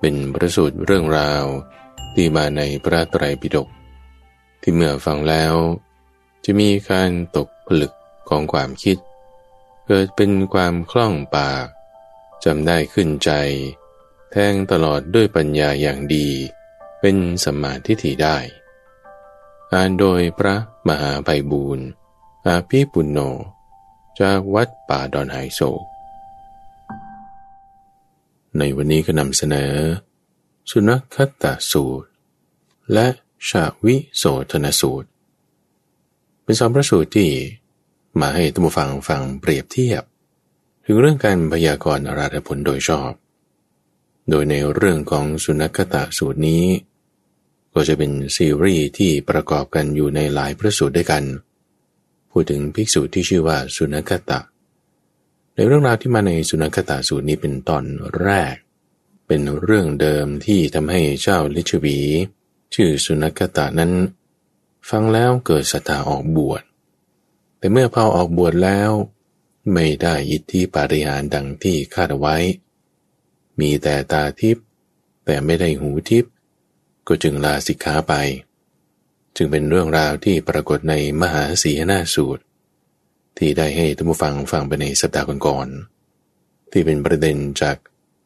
เป็นประสูตรเรื่องราวที่มาในพระไตรปิฎกที่เมื่อฟังแล้ว จะมีการตกผลึกของความคิด เกิดเป็นความคล่องปากจำได้ขึ้นใจ แทงตลอดด้วยปัญญาอย่างดี เป็นสมาทิฏฐิได้ อ่านโดยพระมหาไพบูรณ์อาภีปุณโญจากวัดป่าดอนไฮโศก ในวันนี้ก็นำเสนอ สุนัขคตสูตร และชาวิโสธนสูตร เป็นสองพระสูตรที่มาให้ตัมฟังฟังเปรียบเทียบ ถึงเรื่องการพยากรณ์อาราธผลโดยชอบ โดยในเรื่องของสุนัขคตสูตรนี้ ก็จะเป็นซีรีส์ที่ประกอบกันอยู่ในหลายพระสูตรด้วยกัน พูดถึงภิกษุที่ชื่อว่าสุนัขตะ ในเรื่องราวที่มาในสุนัขตาสูตรนี้เป็นตอนแรก เป็นเรื่องเดิมที่ทำให้เจ้าลิชวี ชื่อสุนัขตานั้น ฟังแล้วเกิดศรัทธาออกบวช แต่เมื่อพอออกบวชแล้ว ไม่ได้อิทธิปาริหารดังที่คาดไว้ มีแต่ตาทิพย์แต่ไม่ได้หูทิพย์ก็จึงลาสิกขาไป จึงเป็นเรื่องราวที่ปรากฏในมหาสีหนาสูตร ที่ได้ให้ท่านผู้ฟังฟังไปในสัปดาห์ก่อนๆที่เป็นประเด็นจาก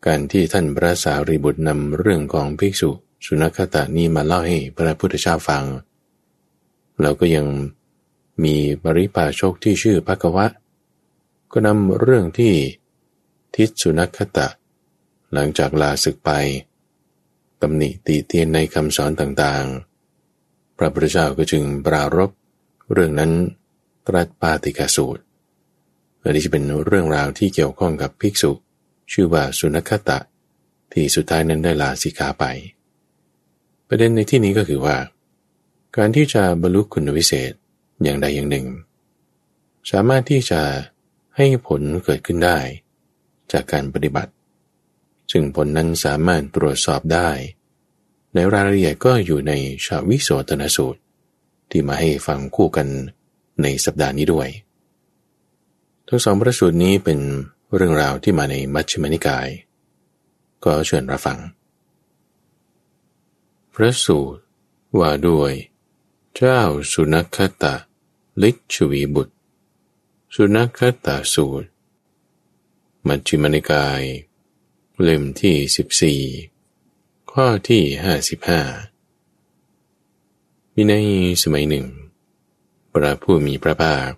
การที่ท่านพระสารีบุตรนำเรื่องของภิกษุสุนัขตานี้มาเล่าให้พระพุทธเจ้าฟัง เราก็ยังมีบริพาโชคที่ชื่อพักวะ ก็นำเรื่องที่ทิศสุนัขตะ หลังจากลาศึกไปตำหนิตีเตียนในคำสอนต่างๆ พระพุทธเจ้าก็จึงปรารบเรื่องนั้น รัสปาติกาสูตรอันนี้จะเป็นเรื่องราวที่เกี่ยวข้องกับภิกษุ ชื่อว่าสุนัขตะ ที่สุดท้ายนั้นได้ลาสิกขาไป ประเด็นในที่นี้ก็คือว่า การที่จะบรรลุคุณวิเศษอย่างใดอย่างหนึ่ง สามารถที่จะให้ผลเกิดขึ้นได้ จากการปฏิบัติ ซึ่งผลนั้นสามารถตรวจสอบได้ ในรายละเอียดก็อยู่ในชาวิโสตนสูตร ที่มาให้ฟังคู่กัน ในสัปดาห์นี้ด้วย ทั้งสองพระสูตรนี้เป็นเรื่องราวที่มาในมัชฌิมนิกาย ก็เชิญรับฟัง พระสูตรว่าด้วย เจ้าสุนัขตะลิชวีบุตร สุนัขตะสูตร มัชฌิมนิกาย เล่มที่สิบสี่ข้อที่ห้าสิบห้ามีในสมัยหนึ่ง พระผู้มีพระภาค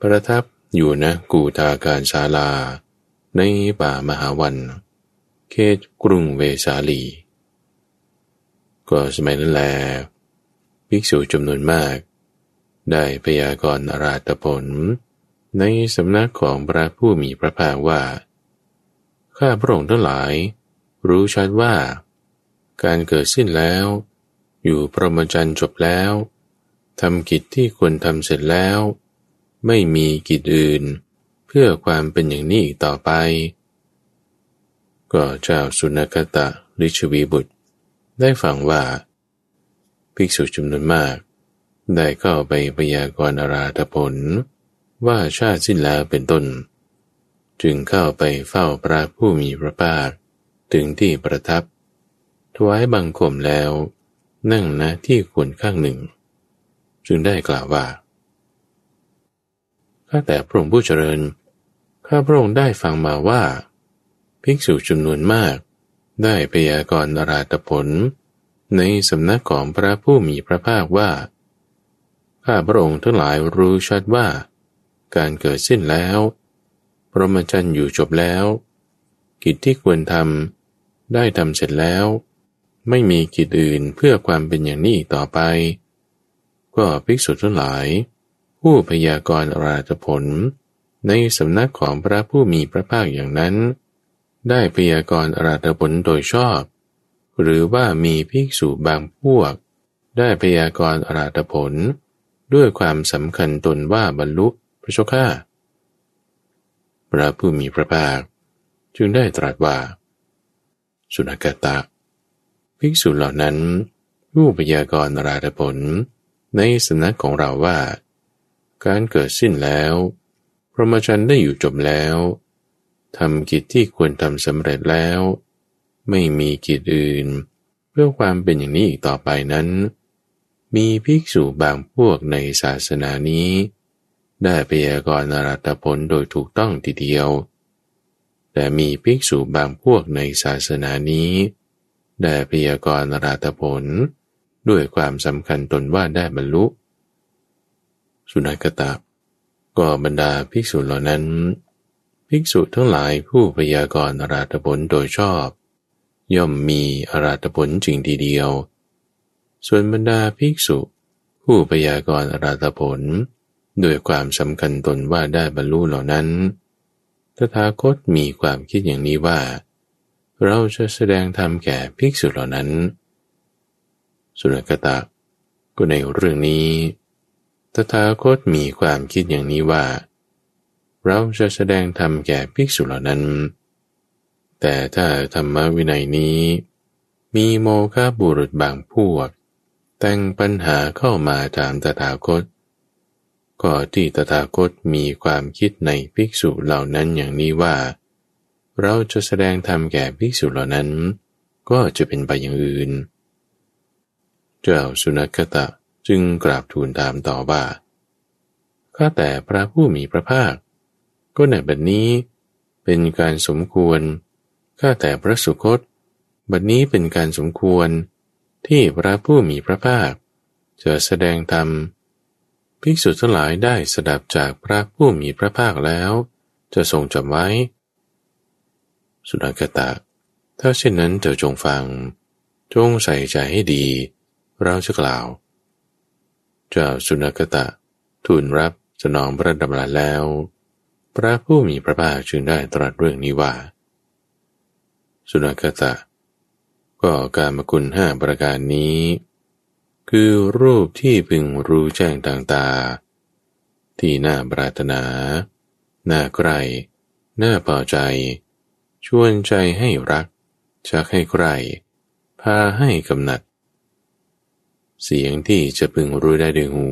ประทับอยู่ณกูตาการศาลา ในป่ามหาวัน เขตกรุงเวสาลี ก็สมัยนั้นแลภิกษุจำนวนมาก ได้พยากรณ์อราตผล ในสำนักของพระผู้มีพระภาคว่า ข้าพระองค์ทั้งหลาย รู้ชัดว่า การเกิดสิ้นแล้ว อยู่พรหมจรรย์จบแล้ว ทำกิจที่ควรทำเสร็จแล้ว ไม่มีกิจอื่น เพื่อความเป็นอย่างนี้อีกต่อไป ก็เจ้าสุนักตะลิชวีบุตร ได้ฟังว่า ภิกษุจำนวนมาก ได้เข้าไปพยากรณ์อาราธผล ว่าชาติสิ้นแล้วเป็นต้น จึงเข้าไปเฝ้าพระผู้มีพระภาคถึงที่ประทับถวายบังคมแล้ว นั่งนะที่ควรข้างหนึ่ง จึงได้กล่าวว่าข้าแต่พระองค์ผู้เจริญ ข้าพระองค์ได้ฟังมาว่า ภิกษุจำนวนมาก ได้พยากรณ์อราตผล ในสำนักของพระผู้มีพระภาคว่า ข้าพระองค์ทั้งหลายรู้ชัดว่า การเกิดสิ้นแล้วพรหมจรรย์อยู่จบแล้ว กิจที่ควรทำได้ทำเสร็จแล้ว ไม่มีกิจอื่นเพื่อความเป็นอย่างนี้ต่อไป ก็ภิกษุทั้งหลาย ผู้พยากรณ์อราธผล ในสำนักของพระผู้มีพระภาคอย่างนั้น ได้พยากรณ์อรัตผลโดยชอบ หรือว่ามีภิกษุบางพวก ได้พยากรณ์อรัตผล ด้วยความสำคัญตนว่าบรรลุพระโชค่าพระผู้มีพระภาค จึงได้ตรัสว่า สุนักตะ ภิกษุเหล่านั้นผู้พยากรณ์อรัตผล ในสนักของเราว่า การเกิดสิ้นแล้ว พระมจรรย์ได้อยู่จบแล้วทำกิจที่ควรทำสำเร็จแล้ว ไม่มีกิจอื่น เพื่อความเป็นอย่างนี้อีกต่อไปนั้น มีภิกษุบางพวกในศาสนานี้ ได้พยากรณ์อรัตผลโดยถูกต้องทีเดียว แต่มีภิกษุบางพวกในศาสนานี้ ได้พยากรณ์อรัตผล ด้วยความสำคัญตนว่าได้บรรลุ สุนัขตาก็บรรดาภิกษุเหล่านั้น ภิกษุทั้งหลายผู้พยากรณ์อราตผลโดยชอบ ย่อมมีอราตผลจริงทีเดียว ส่วนบรรดาภิกษุผู้พยากรณ์อราตผลด้วยความสำคัญตนว่าได้บรรลุเหล่านั้นตถาคตมีความคิดอย่างนี้ว่า เราจะแสดงธรรมแก่ภิกษุเหล่านั้น สุนกตะ ก็ในเรื่องนี้ตถาคตมีความคิดอย่างนี้ว่า เราจะแสดงธรรมแก่ภิกษุเหล่านั้น แต่ถ้าธรรมวินัยนี้ มีโมฆะบุรุษบางพวก แต่งปัญหาเข้ามาถามตถาคต ก็ที่ตถาคตมีความคิดในภิกษุเหล่านั้นอย่างนี้ว่า เราจะแสดงธรรมแก่ภิกษุเหล่านั้น ก็จะเป็นไปอย่างอื่น เจ้าสุนัขตะจึงกราบทูลถามต่อว่าข้าแต่พระผู้มีพระภาค ก็ในบัดนี้เป็นการสมควร ข้าแต่พระสุคต บัดนี้เป็นการสมควรที่พระผู้มีพระภาค จะแสดงธรรม ภิกษุทั้งหลายได้สดับจากพระผู้มีพระภาคแล้ว จะทรงจำไว้ สุนัขตะ ถ้าเช่นนั้นเจ้าจงฟัง จงใส่ใจให้ดี เราจะกล่าว เจ้าสุนัขตะ ทูลรับสนองพระดำรัสแล้ว พระผู้มีพระภาคจึงได้ตรัสเรื่องนี้ว่า สุนัขตะ ก็การมคุณห้าประการนี้ คือรูปที่พึงรู้แจ้งต่างๆที่น่าปรารถนา น่าใครน่าพอใจ ชวนใจให้รักชักให้ใครพาให้กำหนัด เสียงที่จะพึงรู้ได้ด้วยหู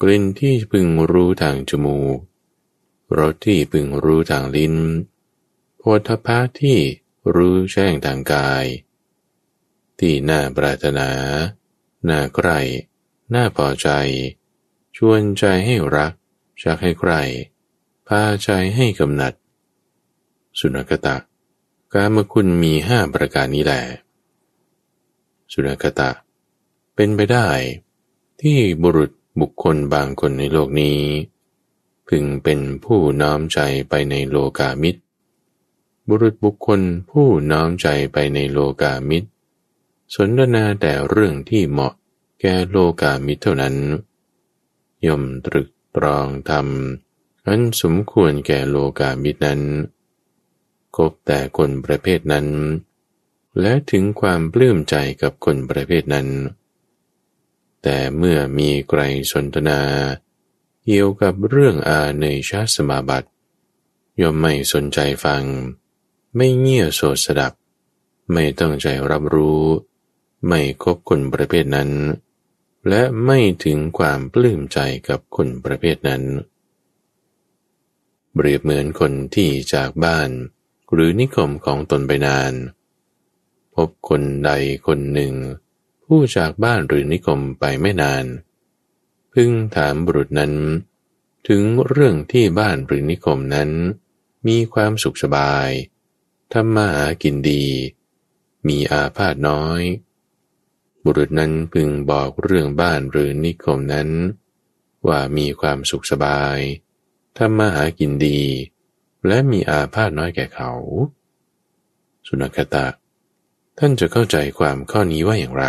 กลิ่นที่พึงรู้ทางจมูก รสที่พึงรู้ทางลิ้นโพธพะที่รู้แจ้งทางกาย ที่น่าปรารถนา น่าใคร่น่าพอใจ ชวนใจให้รัก ชักให้ใคร่พาใจให้กำหนัด สุนัขตะ การมคุณมีห้าประการนี้แหละสุนัขตะ เป็นไปได้ ที่บุรุษบุคคลบางคนในโลกนี้ พึงเป็นผู้น้อมใจไปในโลกามิตร บุรุษบุคคลผู้น้อมใจไปในโลกามิตร สนทนาแต่เรื่องที่เหมาะแก่โลกามิตรเท่านั้น ย่อมตรึกตรองทำอันสมควรแก่โลกามิตรนั้นคบแต่คนประเภทนั้น และถึงความปลื้มใจกับคนประเภทนั้น แต่เมื่อมีใครสนทนาเกี่ยวกับเรื่องอาเนชาสมาบัติย่อมไม่สนใจฟัง ไม่เงี่ยโสดสดับ ไม่ตั้งใจรับรู้ ไม่คบคนประเภทนั้น และไม่ถึงความปลื้มใจกับคนประเภทนั้น เปรียบเหมือนคนที่จากบ้าน หรือนิคมของตนไปนาน พบคนใดคนหนึ่ง ผู้จากบ้านหรือนิคมไปไม่นาน พึงถามบุรุษนั้น ถึงเรื่องที่บ้านหรือนิคมนั้น มีความสุขสบายทำมาหากินดี มีอาพาธน้อย บุรุษนั้นพึงบอกเรื่องบ้านหรือนิคมนั้น ว่ามีความสุขสบายทำมาหากินดี และมีอาพาธน้อยแก่เขา สุนัขตะ ท่านจะเข้าใจความข้อนี้ว่าอย่างไร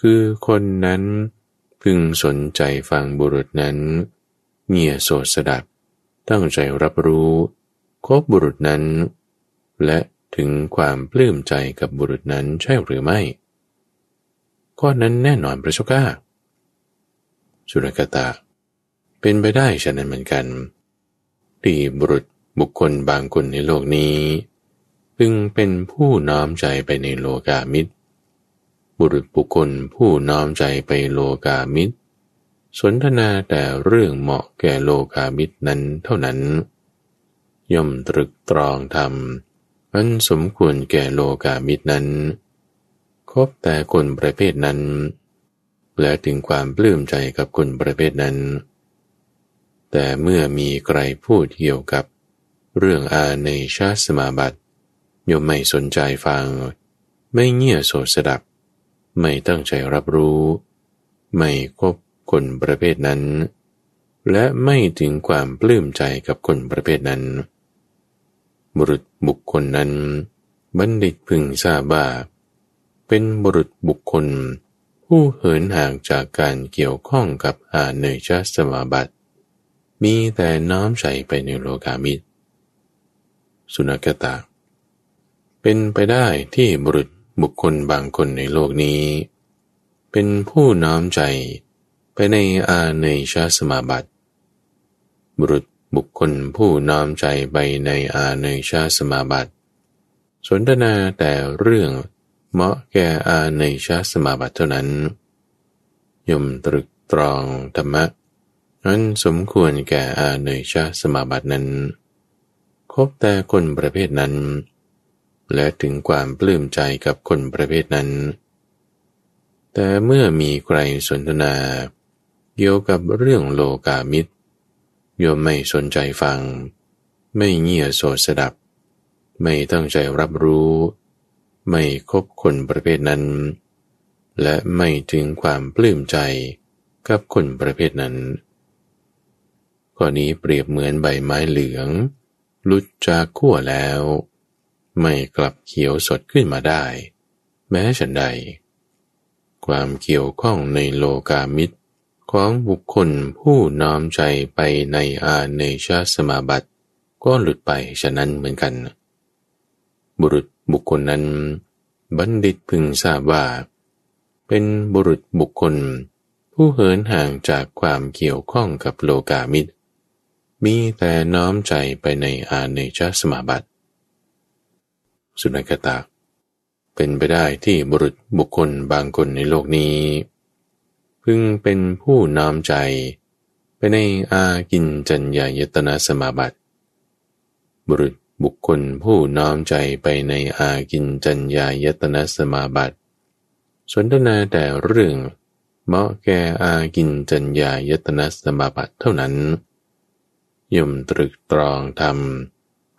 คือคนนั้นพึงสนใจฟังบุรุษนั้น เงียโสดสดับ ตั้งใจรับรู้คบบุรุษนั้น และถึงความปลื้มใจกับบุรุษนั้นใช่หรือไม่ ข้อนั้นแน่นอนพระเจ้าข้าสุรกตาเป็นไปได้ฉะนั้นเหมือนกัน ที่บุรุษบุคคลบางคนในโลกนี้ พึงเป็นผู้น้อมใจไปในโลกามิตร บุรุษบุคคลผู้น้อมใจไปโลกามิตร สนทนาแต่เรื่องเหมาะแก่โลกามิตรนั้นเท่านั้น ย่อมตรึกตรองธรรมอันสมควรแก่โลกามิตรนั้น คบแต่คนประเภทนั้น และถึงความปลื้มใจกับคนประเภทนั้น แต่เมื่อมีใครพูดเกี่ยวกับเรื่องอาในชาสมาบัติ ย่อมไม่สนใจฟัง ไม่เงี่ยโสดสดับ ไม่ตั้งใจรับรู้ ไม่คบคนประเภทนั้น และไม่ถึงความปลื้มใจกับคนประเภทนั้น บุรุษบุคคลนั้น บัณฑิตพึงทราบว่าเป็นบุรุษบุคคล ผู้เหินห่างจากการเกี่ยวข้องกับอาเนยชาสมาบัติ มีแต่น้อมใจไปในโลกามิตร สุนักตา เป็นไปได้ที่บุรุษบุคคลบางคนในโลกนี้ เป็นผู้น้อมใจไปในอาเนชาสมาบัติ บุรุษบุคคลผู้น้อมใจไปในอาเนชาสมาบัติ สนทนาแต่เรื่องเหมาะแก่อาเนชาสมาบัติเท่านั้น ยมตรึกตรองธรรมะนั้นสมควรแก่อาเนชาสมาบัตินั้น คบแต่คนประเภทนั้น และถึงความปลื้มใจกับคนประเภทนั้น แต่เมื่อมีใครสนทนาเกี่ยวกับเรื่องโลกามิตรโยมไม่สนใจฟัง ไม่เงี่ยโสดสดับ ไม่ตั้งใจรับรู้ ไม่คบคนประเภทนั้น และไม่ถึงความปลื้มใจกับคนประเภทนั้นข้อนี้เปรียบเหมือนใบไม้เหลือง ลุดจากขั้วแล้ว ไม่กลับเขียวสดขึ้นมาได้ แม้ฉันใด ความเกี่ยวข้องในโลกามิตรของบุคคลผู้น้อมใจไปในอาเนชาสมาบัติ ก็หลุดไปฉะนั้นเหมือนกัน บุรุษบุคคลนั้น บัณฑิตพึงทราบว่า เป็นบุรุษบุคคล ผู้เหินห่างจากความเกี่ยวข้องกับโลกามิตร มีแต่น้อมใจไปในอาเนชาสมาบัติ สุนัขตาเป็นไปได้ที่บุรุษบุคคลบางคนในโลกนี้ พึงเป็นผู้น้อมใจไปในอากินจัญญายตนะสมาบัติ บุรุษบุคคลผู้น้อมใจไปในอากินจัญญายตนะสมาบัติสนทนาแต่เรื่องเหมาะแก่อากินจัญญายตนะสมาบัติเท่านั้นย่อมตรึกตรองทำ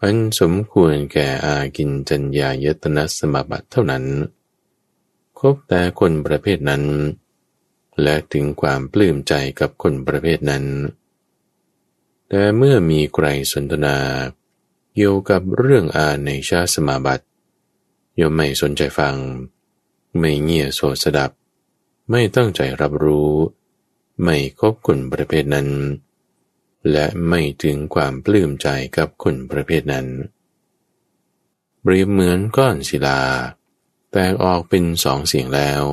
อันสมควรแก่อากินจัญญายตนะสมบัติเท่านั้น คบแต่คนประเภทนั้น และถึงความปลื้มใจกับคนประเภทนั้น แต่เมื่อมีใครสนทนาเกี่ยวกับเรื่องอาในชาสมาบัติย่อมไม่สนใจฟัง ไม่เงี่ยโสดสดับ ไม่ตั้งใจรับรู้ ไม่คบคนประเภทนั้น และไม่ถึงความปลื้มใจกับคนประเภทนั้น เปรียบเหมือนก้อนศิลา แตกออกเป็นสองเสียงแล้ว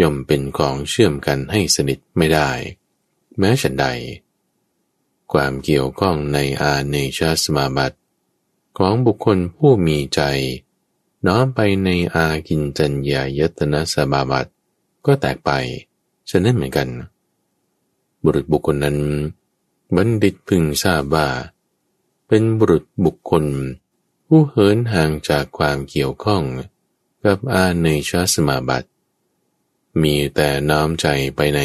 ย่อมเป็นของเชื่อมกันให้สนิทไม่ได้ แม้ฉันใด ความเกี่ยวข้องในอาเนชาสมาบัติของบุคคลผู้มีใจ น้อมไปในอากินจัญญายตนะสมาบัติก็แตกไปฉะนั้นเหมือนกัน บุรุษบุคคลนั้น บัณฑิตพึงทราบว่าเป็นบุรุษบุคคล ผู้เหินห่างจากความเกี่ยวข้อง กับอาเนชาสมาบัติ มีแต่น้อมใจไปใน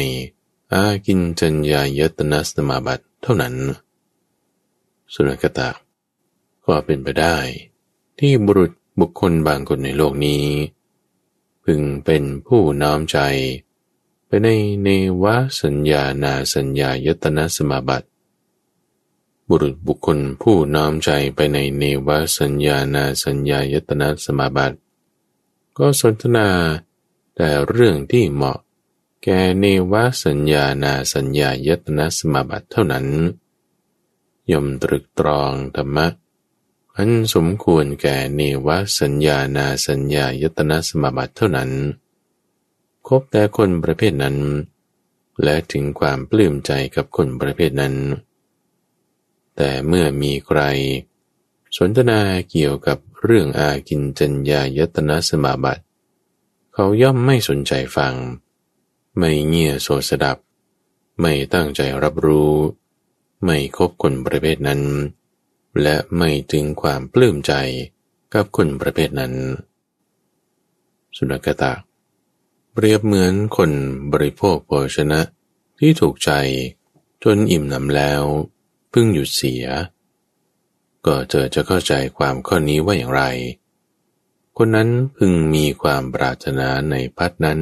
อากินจัญญายตนะสมาบัติเท่านั้น สุนัขตาก็เป็นไปได้ ที่บุรุษบุคคลบางคนในโลกนี้ พึงเป็นผู้น้อมใจ ไปในเนวสัญญานาสัญญายตนะสมาบัติ บุรุษบุคคลผู้น้อมใจไปในเนวสัญญานาสัญญายตนะสมาบัติ ก็สนทนาแต่เรื่องที่เหมาะ แก่เนวสัญญานาสัญญายตนะสมาบัติเท่านั้น ย่อมตรึกตรองธรรมะอันสมควรแก่เนวสัญญานาสัญญายตนะสมาบัติเท่านั้น คบแต่คนประเภทนั้น และถึงความปลื้มใจกับคนประเภทนั้น แต่เมื่อมีใคร สนทนาเกี่ยวกับเรื่องอากินจัญญายตนะสมาบัติ เขาย่อมไม่สนใจฟัง ไม่เงี่ยโสสดับ ไม่ตั้งใจรับรู้ ไม่คบคนประเภทนั้น และไม่ถึงความปลื้มใจกับคนประเภทนั้น สุนักตะ เปรียบเหมือนคนบริโภคโภชนะที่ถูกใจจนอิ่มหนำแล้ว พึ่งหยุดเสีย ก็เจอจะเข้าใจความข้อนี้ว่าอย่างไร คนนั้นพึงมีความปรารถนาในพัดนั้น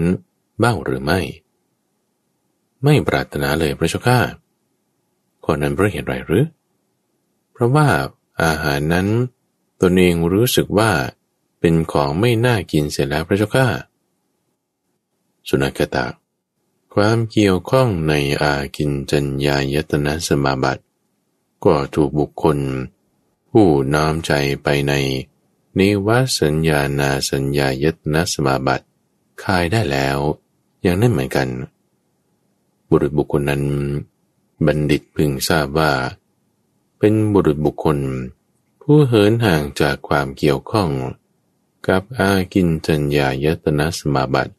บ้างหรือไม่ ไม่ปรารถนาเลยพระเจ้าข้าคนนั้นเพราะเหตุไรหรือ เพราะว่าอาหารนั้นตนเองรู้สึกว่าเป็นของไม่น่ากินเสร็จแล้วพระเจ้าข้าสุนัขตะ ความเกี่ยวข้องในอากินจัญญายตนะสมาบัติ ก็ถูกบุคคล ผู้น้อมใจไปใน นิวสัญญานาสัญญายตนะสมาบัติคายได้แล้ว อย่างนั้นเหมือนกัน บุรุษบุคคลนั้น บัณฑิตพึงทราบว่า เป็นบุรุษบุคคล ผู้เหินห่างจากความเกี่ยวข้อง กับอากินจัญญายตนะสมาบัติ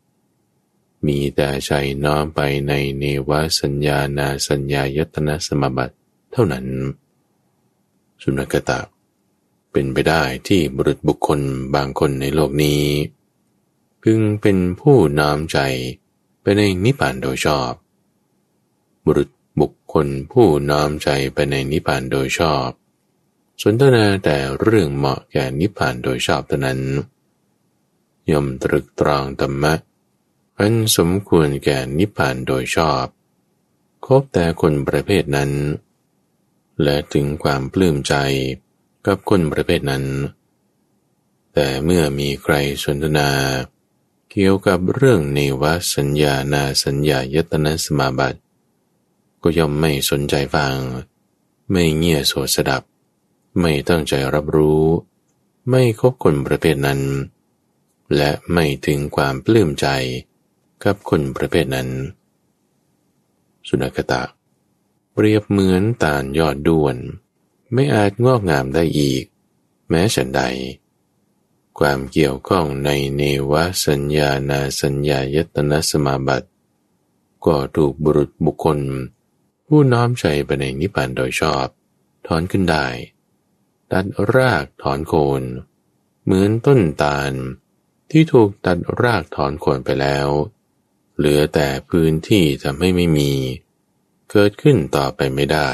มีแต่ใจน้อมไปในเนวสัญญานาสัญญายตนะสมาบัติ เท่านั้น สุนกตะ เป็นไปได้ที่บุรุษบุคคลบางคนในโลกนี้ พึงเป็นผู้น้อมใจไปในนิพพานโดยชอบ บุรุษบุคคลผู้น้อมใจไปในนิพพานโดยชอบ สนทนาแต่เรื่องเหมาะแก่นิพพานโดยชอบเท่านั้น ย่อมตรึกตรองธรรมะอันสมควรแก่นิพพานโดยชอบ คบแต่คนประเภทนั้น และถึงความปลื้มใจกับคนประเภทนั้น แต่เมื่อมีใครสนทนา เกี่ยวกับเรื่องเนวสัญญานาสัญญายตนะสมาบัติ ก็ย่อมไม่สนใจฟัง ไม่เงี่ยโสสดับ ไม่ตั้งใจรับรู้ ไม่คบคนประเภทนั้น และไม่ถึงความปลื้มใจกับคนประเภทนั้น สุนัขตะ รียบเหมือนตาลยอดด้วน ไม่อาจงอกงามได้อีก แม้ฉันใด ความเกี่ยวข้องในเนวสัญญานาสัญญายตนะสมาบัติ ก็ถูกบุรุษบุคคล ผู้น้อมใจไปในนิพพานโดยชอบ ถอนขึ้นได้ ตัดรากถอนโคน เหมือนต้นตาล ที่ถูกตัดรากถอนโคนไปแล้ว เหลือแต่พื้นที่ทำให้ไม่มี เกิดขึ้นต่อไปไม่ได้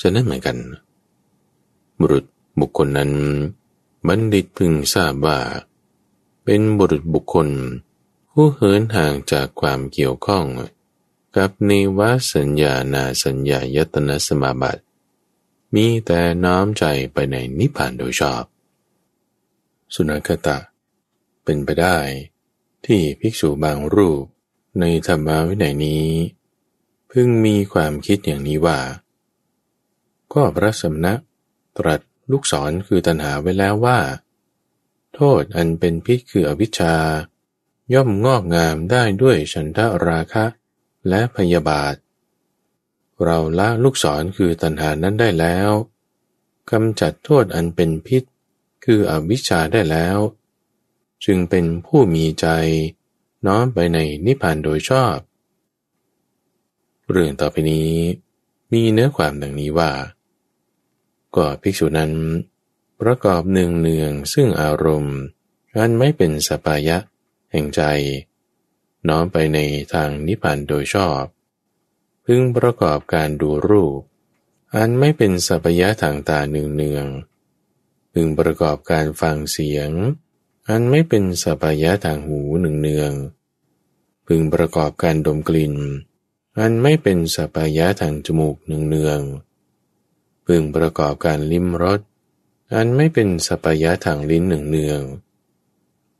ฉะนั้นเหมือนกัน บุรุษบุคคลนั้น บัณฑิตพึงทราบว่า เป็นบุรุษบุคคล ผู้เหินห่างจากความเกี่ยวข้อง กับเนวสัญญานาสัญญายตนะสมาบัติมีแต่น้อมใจไปในนิพพานโดยชอบ สุนัขตะ เป็นไปได้ ที่ภิกษุบางรูปในธรรมวินัยนี้ พึ่งมีความคิดอย่างนี้ว่า ก็พระสมณะตรัสลูกศรคือตัณหาไว้แล้วว่า โทษอันเป็นพิษคืออวิชชา ย่อมงอกงามได้ด้วยฉันทะราคะและพยาบาท เราละลูกศรคือตัณหานั้นได้แล้วกำจัดโทษอันเป็นพิษ คืออวิชชาได้แล้ว จึงเป็นผู้มีใจ น้อมไปในนิพพานโดยชอบ เรื่องต่อไปนี้ มีเนื้อความดังนี้ว่า ก็ภิกษุนั้น ประกอบหนึ่งเนืองซึ่งอารมณ์อันไม่เป็นสปายะ แห่งใจ น้อมไปในทางนิพพานโดยชอบ พึงประกอบการดูรูป อันไม่เป็นสัพยะทางตาเนืองเนืองพึงประกอบการฟังเสียง อันไม่เป็นสัพยะทางหูหนึ่งเนือง พึงประกอบการดมกลิ่น อันไม่เป็นสัพยะทางจมูกหนึ่งเนืองพึงประกอบการลิ้มรสอันไม่เป็นสัพยะทางลิ้นหนึ่งเนือง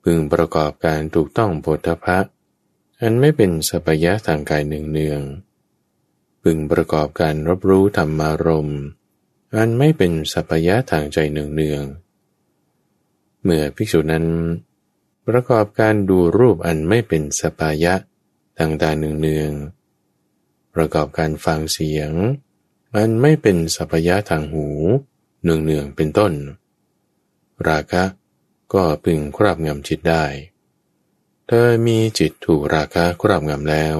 พึงประกอบการถูกต้องโพธพะ อันไม่เป็นสัพยะทางกายหนึ่งเนืองพึงประกอบการรับรู้ธรรมารมณ์ อันไม่เป็นสัพยะทางใจเนืองๆเมื่อภิกษุนั้น ประกอบการดูรูปอันไม่เป็นสปายะทางตาเนืองๆ ประกอบการฟังเสียงอันไม่เป็นสัพยะทางหูเนืองๆเป็นต้น ราคะก็พึงครอบงำจิตได้ เธอมีจิตถูกราคะครอบงำแล้ว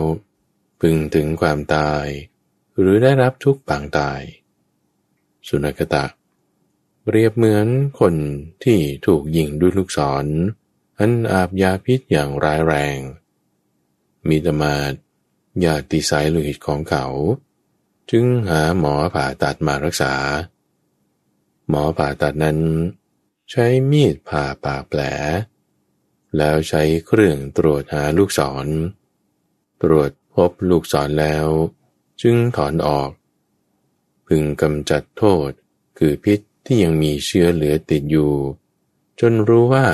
พึงถึงความตาย หรือได้รับทุกปางตาย สุนัขตะ เปรียบเหมือนคนที่ถูกยิงด้วยลูกศรอันอาบยาพิษอย่างร้ายแรง มีตมาด ยาติสายโลหิตของเขา จึงหาหมอผ่าตัดมารักษา หมอผ่าตัดนั้น ใช้มีดผ่าปากแผล แล้วใช้เครื่องตรวจหาลูกศร ตรวจพบลูกศรแล้ว จึงถอนออก พึงกำจัดโทษคือพิษที่ยังมีเชื้อเหลือติดอยู่ จนรู้ว่า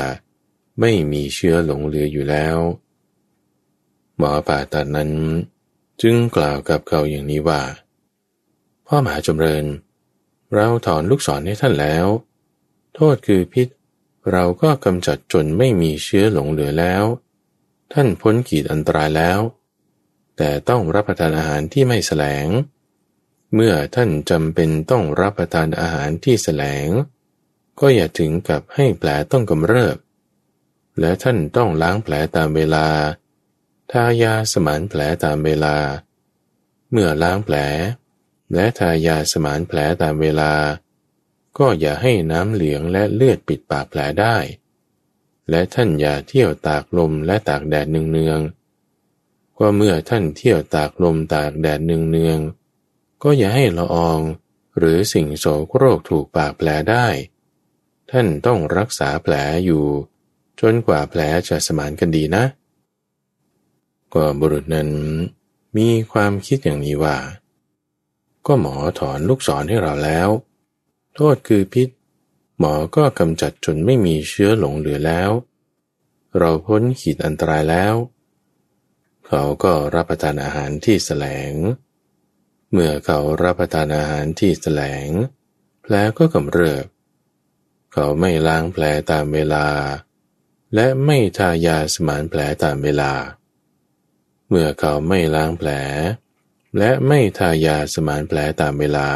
ไม่มีเชื้อหลงเหลืออยู่แล้ว หมอป่าตัดนั้น จึงกล่าวกับเขาอย่างนี้ว่า พ่อหมหาจำเริญ เราถอนลูกศรให้ท่านแล้ว โทษคือพิษ เราก็กำจัดจนไม่มีเชื้อหลงเหลือแล้ว ท่านพ้นขีดอันตรายแล้ว แต่ต้องรับประทานอาหารที่ไม่แสลง เมื่อท่านจำเป็นต้องรับประทานอาหารที่แสลง ก็อย่าถึงกับให้แผลต้องกำเริบและท่านต้องล้างแผลตามเวลา ทายาสมานแผลตามเวลา เมื่อล้างแผล และทายาสมานแผลตามเวลา ก็อย่าให้น้ำเหลืองและเลือดปิดปากแผลได้ และท่านอย่าเที่ยวตากลมและตากแดดเนืองๆก็เมื่อท่านเที่ยวตากลมตากแดดเนืองๆก็อย่าให้ละอองหรือสิ่งโสโครกถูกปากแผลได้ ท่านต้องรักษาแผลอยู่ จนกว่าแผลจะสมานกันดีนะ ก็บุรุษนั้นมีความคิดอย่างนี้ว่า ก็หมอถอนลูกศรให้เราแล้ว โทษคือพิษ หมอก็กำจัดจนไม่มีเชื้อหลงเหลือแล้ว เราพ้นขีดอันตรายแล้ว เขาก็รับประทานอาหารที่แสลง เมื่อเขารับประทานอาหารที่แสลง แผลก็กำเริบ เขาไม่ล้างแผลตามเวลา และไม่ทายาสมานแผลตามเวลาเเมื่อเขาไม่ล้างแผล และไม่ทายาสมานแผลตามเวลา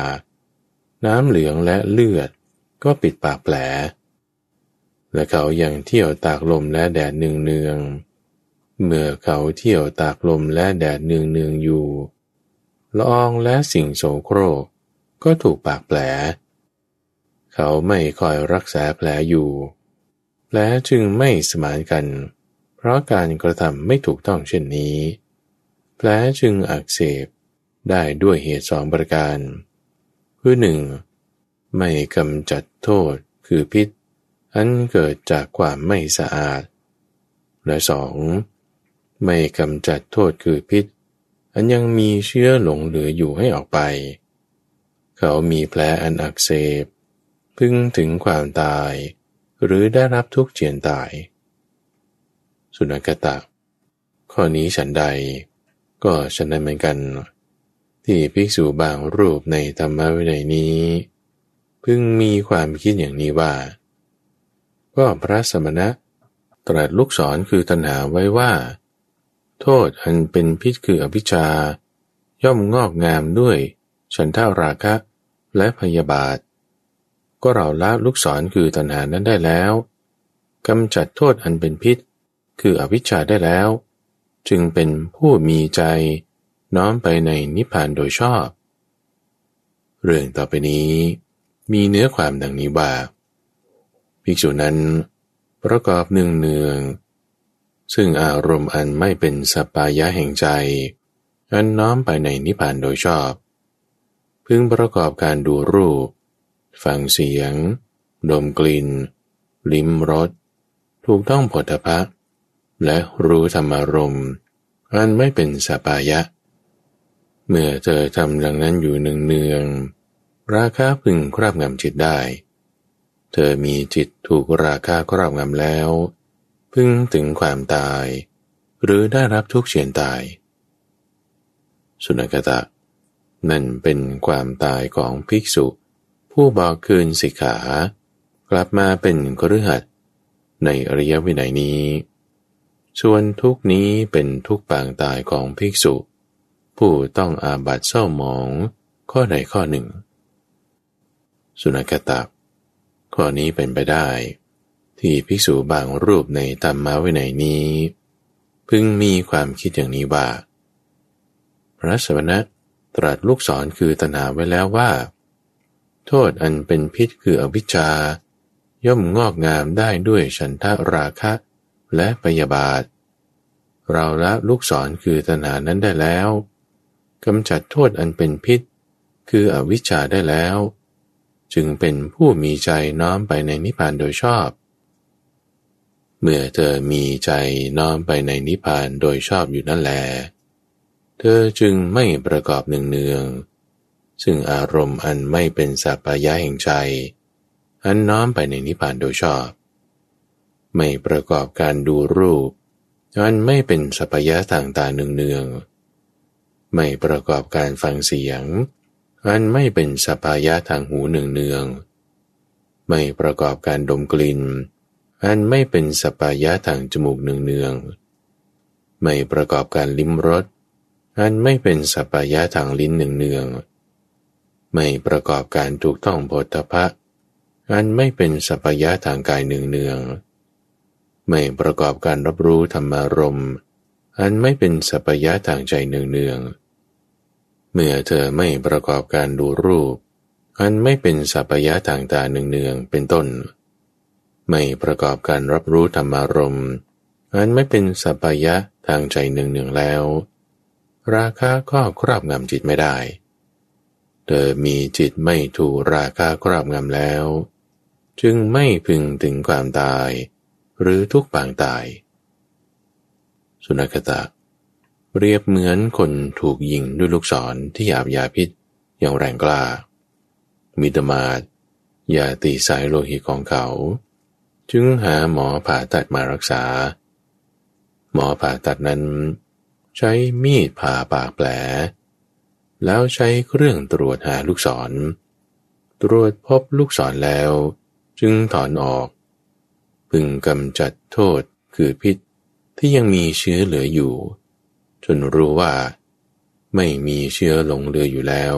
น้ำเหลืองและเลือดก็ปิดปากแผล และเขายังเที่ยวตากลมและแดดเนืองเนืองเมื่อเขาเที่ยวตากลมและแดดเนืองเนืองอยู่ละอองและสิ่งโสโครกก็ถูกปากแผล เขาไม่คอยรักษาแผลอยู่ แผลจึงไม่สมานกัน เพราะการกระทำไม่ถูกต้องเช่นนี้ แผลจึงอักเสบได้ด้วยเหตุสองประการ คือหนึ่งไม่กำจัดโทษคือพิษ อันเกิดจากความไม่สะอาด และสองไม่กำจัดโทษคือพิษ อันยังมีเชื้อหลงเหลืออยู่ให้ออกไป เขามีแผลอันอักเสบ พึงถึงความตาย หรือได้รับทุกข์เจียนตาย สุนักตะ ข้อนี้ฉันใด ก็ฉันได้เหมือนกัน ที่ภิกษุบางรูปในธรรมวินัยนี้ พึงมีความคิดอย่างนี้ว่า ก็พระสมณะตรัสลูกศรคือตัณหาไว้ว่า โทษอันเป็นพิษคืออภิชา ย่อมงอกงามด้วย ฉันท่าราคะและพยาบาท ก็เราละลูกศรคือตัณหานั้นได้แล้วกำจัดโทษอันเป็นพิษ คืออภิชาได้แล้ว จึงเป็นผู้มีใจน้อมไปในนิพพานโดยชอบ เรื่องต่อไปนี้มีเนื้อความดังนี้ว่าภิกษุนั้น ประกอบหนึ่งเนือง ซึ่งอารมณ์อันไม่เป็นสปายะแห่งใจ อันน้อมไปในนิพพานโดยชอบ พึงประกอบการดูรูป ฟังเสียง ดมกลิ่น ลิ้มรส ถูกต้องผลพะ และรู้ธรรมารมณ์อันไม่เป็นสปายะ เมื่อเธอทำดังนั้นอยู่เนืองๆราคาพึงครอบงำจิตได้ เธอมีจิตถูกราคาครอบงำแล้ว พึงถึงความตาย หรือได้รับทุกเฉียนตาย สุนักตะ นั่นเป็นความตายของภิกษุ ผู้บอกคืนสิกขา กลับมาเป็นครือหัดในอริยวินัยนี้ ส่วนทุกนี้เป็นทุกปางตายของภิกษุ ผู้ต้องอาบัตเศร้าหมองข้อใดข้อหนึ่ง สุนัขตักข้อนี้เป็นไปได้ ที่ภิกษุบางรูปในธรรมวินัยนี้ พึงมีความคิดอย่างนี้ว่าพระสวนะตรัสลูกศรคือตนาไว้แล้วว่า โทษอันเป็นพิษคืออวิชชา ย่อมงอกงามได้ด้วยฉันทะราคะ และปยาบาท เราละลูกศรคือตนานั้นได้แล้วกำจัดโทษอันเป็นพิษ คืออวิชชาได้แล้ว จึงเป็นผู้มีใจน้อมไปในนิพพานโดยชอบ เมื่อเธอมีใจน้อมไปในนิพพานโดยชอบอยู่นั่นแหละเธอจึงไม่ประกอบหนึ่งเนือง ซึ่งอารมณ์อันไม่เป็นสัพยะแห่งใจอันน้อมไปในนิพพานโดยชอบ ไม่ประกอบการดูรูป อันไม่เป็นสัพยะต่างๆหนึ่งเนืองไม่ประกอบการฟังเสียง อันไม่เป็นสัพยะทางหูหนึ่งเนืองไม่ประกอบการดมกลิ่น อันไม่เป็นสัพยะทางจมูกหนึ่งเนืองไม่ประกอบการลิ้มรสอันไม่เป็นสัพยะทางลิ้นหนึ่งเนืองไม่ประกอบการถูกต้องโพธพะอันไม่เป็นสัพยะทางกายหนึ่งเนือง ไม่ประกอบการรับรู้ธรรมารมอันไม่เป็นสัพยะทางใจหนึ่งเนืองเมื่อเธอไม่ประกอบการดูรูป อันไม่เป็นสัพยะทางตาหนึ่งเนืองเป็นต้น ไม่ประกอบการรับรู้ธรรมารมอันไม่เป็นสัพยะทางใจหนึ่งเนืองแล้ว ราคะก็ครอบงำจิตไม่ได้ เธอมีจิตไม่ถูกราคะครอบงำแล้ว จึงไม่พึงถึงความตาย หรือทุกปางตาย สุนัขตะ เรียบเหมือนคนถูกยิงด้วยลูกศรที่หยาบยาพิษอย่างแรงกล้า มิตรมาดยาตีสายโลหิตของเขา จึงหาหมอผ่าตัดมารักษา หมอผ่าตัดนั้น ใช้มีดผ่าปากแผล แล้วใช้เครื่องตรวจหาลูกศร ตรวจพบลูกศรแล้ว จึงถอนออก พึงกำจัดโทษคือพิษที่ยังมีเชื้อเหลืออยู่ จนรู้ว่า ไม่มีเชื้อหลงเหลืออยู่แล้ว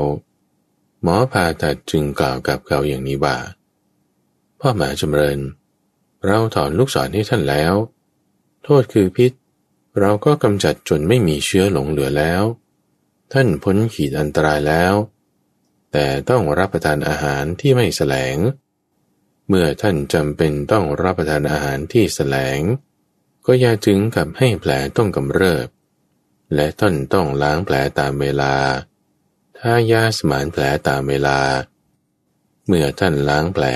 หมอผ่าตัดจึงกล่าวกับเขาอย่างนี้ว่า พ่อหมาจำเริญ เราถอนลูกศรให้ท่านแล้ว โทษคือพิษ เราก็กำจัดจนไม่มีเชื้อหลงเหลือแล้ว ท่านพ้นขีดอันตรายแล้ว แต่ต้องรับประทานอาหารที่ไม่แสลง เมื่อท่านจำเป็นต้องรับประทานอาหารที่แสลง ก็อย่าถึงกับให้แผลต้องกำเริบ และท่านต้องล้างแผลตามเวลา ถ้ายาสมานแผลตามเวลา เมื่อท่านล้างแผล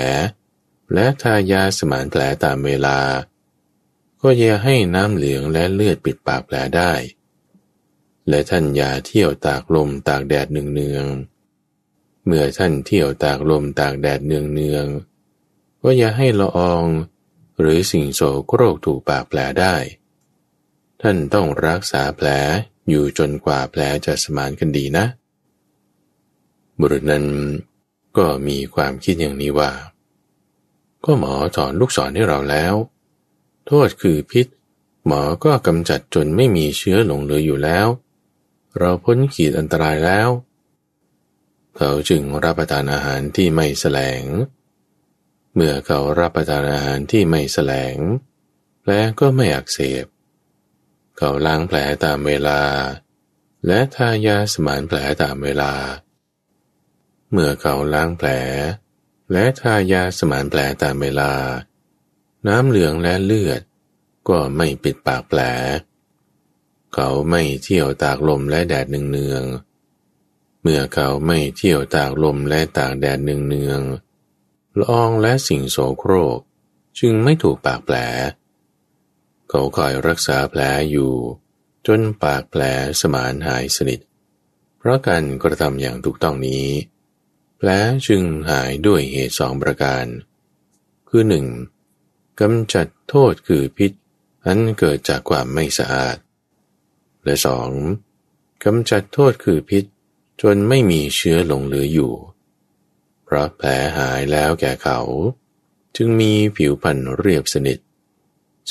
และทายาสมานแผลตามเวลา ก็อย่าให้น้ำเหลืองและเลือดปิดปากแผลได้ และท่านอย่าเที่ยวตากลมตากแดดเนืองเนืองเมื่อท่านเที่ยวตากลมตากแดดเนืองเนือง ก็อย่าให้ละอองหรือสิ่งโสโครกถูกปากแผลได้ ท่านต้องรักษาแผลอยู่จนกว่าแผลจะสมานกันดีนะ บุรุษนั้นก็มีความคิดอย่างนี้ว่า ก็หมอถอนลูกศรให้เราแล้ว โทษคือพิษ หมอก็กำจัดจนไม่มีเชื้อหลงเหลืออยู่แล้ว เราพ้นขีดอันตรายแล้ว เขาจึงรับประทานอาหารที่ไม่แสลง เมื่อเขารับประทานอาหารที่ไม่แสลง แผลก็ไม่อักเสบ เขาล้างแผลตามเวลา และทายาสมานแผลตามเวลา เมื่อเขาล้างแผล และทายาสมานแผลตามเวลา น้ำเหลืองและเลือด ก็ไม่ปิดปากแผล เขาไม่เที่ยวตากลมและแดดเนืองเมื่อเขาไม่เที่ยวตากลมและตากแดดเนือง ละอองและสิ่งโสโครก จึงไม่ถูกปากแผล เขาคอยรักษาแผลอยู่ จนปากแผลสมานหายสนิท เพราะการกระทำอย่างถูกต้องนี้ แผลจึงหายด้วยเหตุสองประการ คือหนึ่งกำจัดโทษคือพิษ อันเกิดจากความไม่สะอาด และสองกำจัดโทษคือพิษ จนไม่มีเชื้อหลงเหลืออยู่ เพราะแผลหายแล้วแก่เขา จึงมีผิวพรรณเรียบสนิท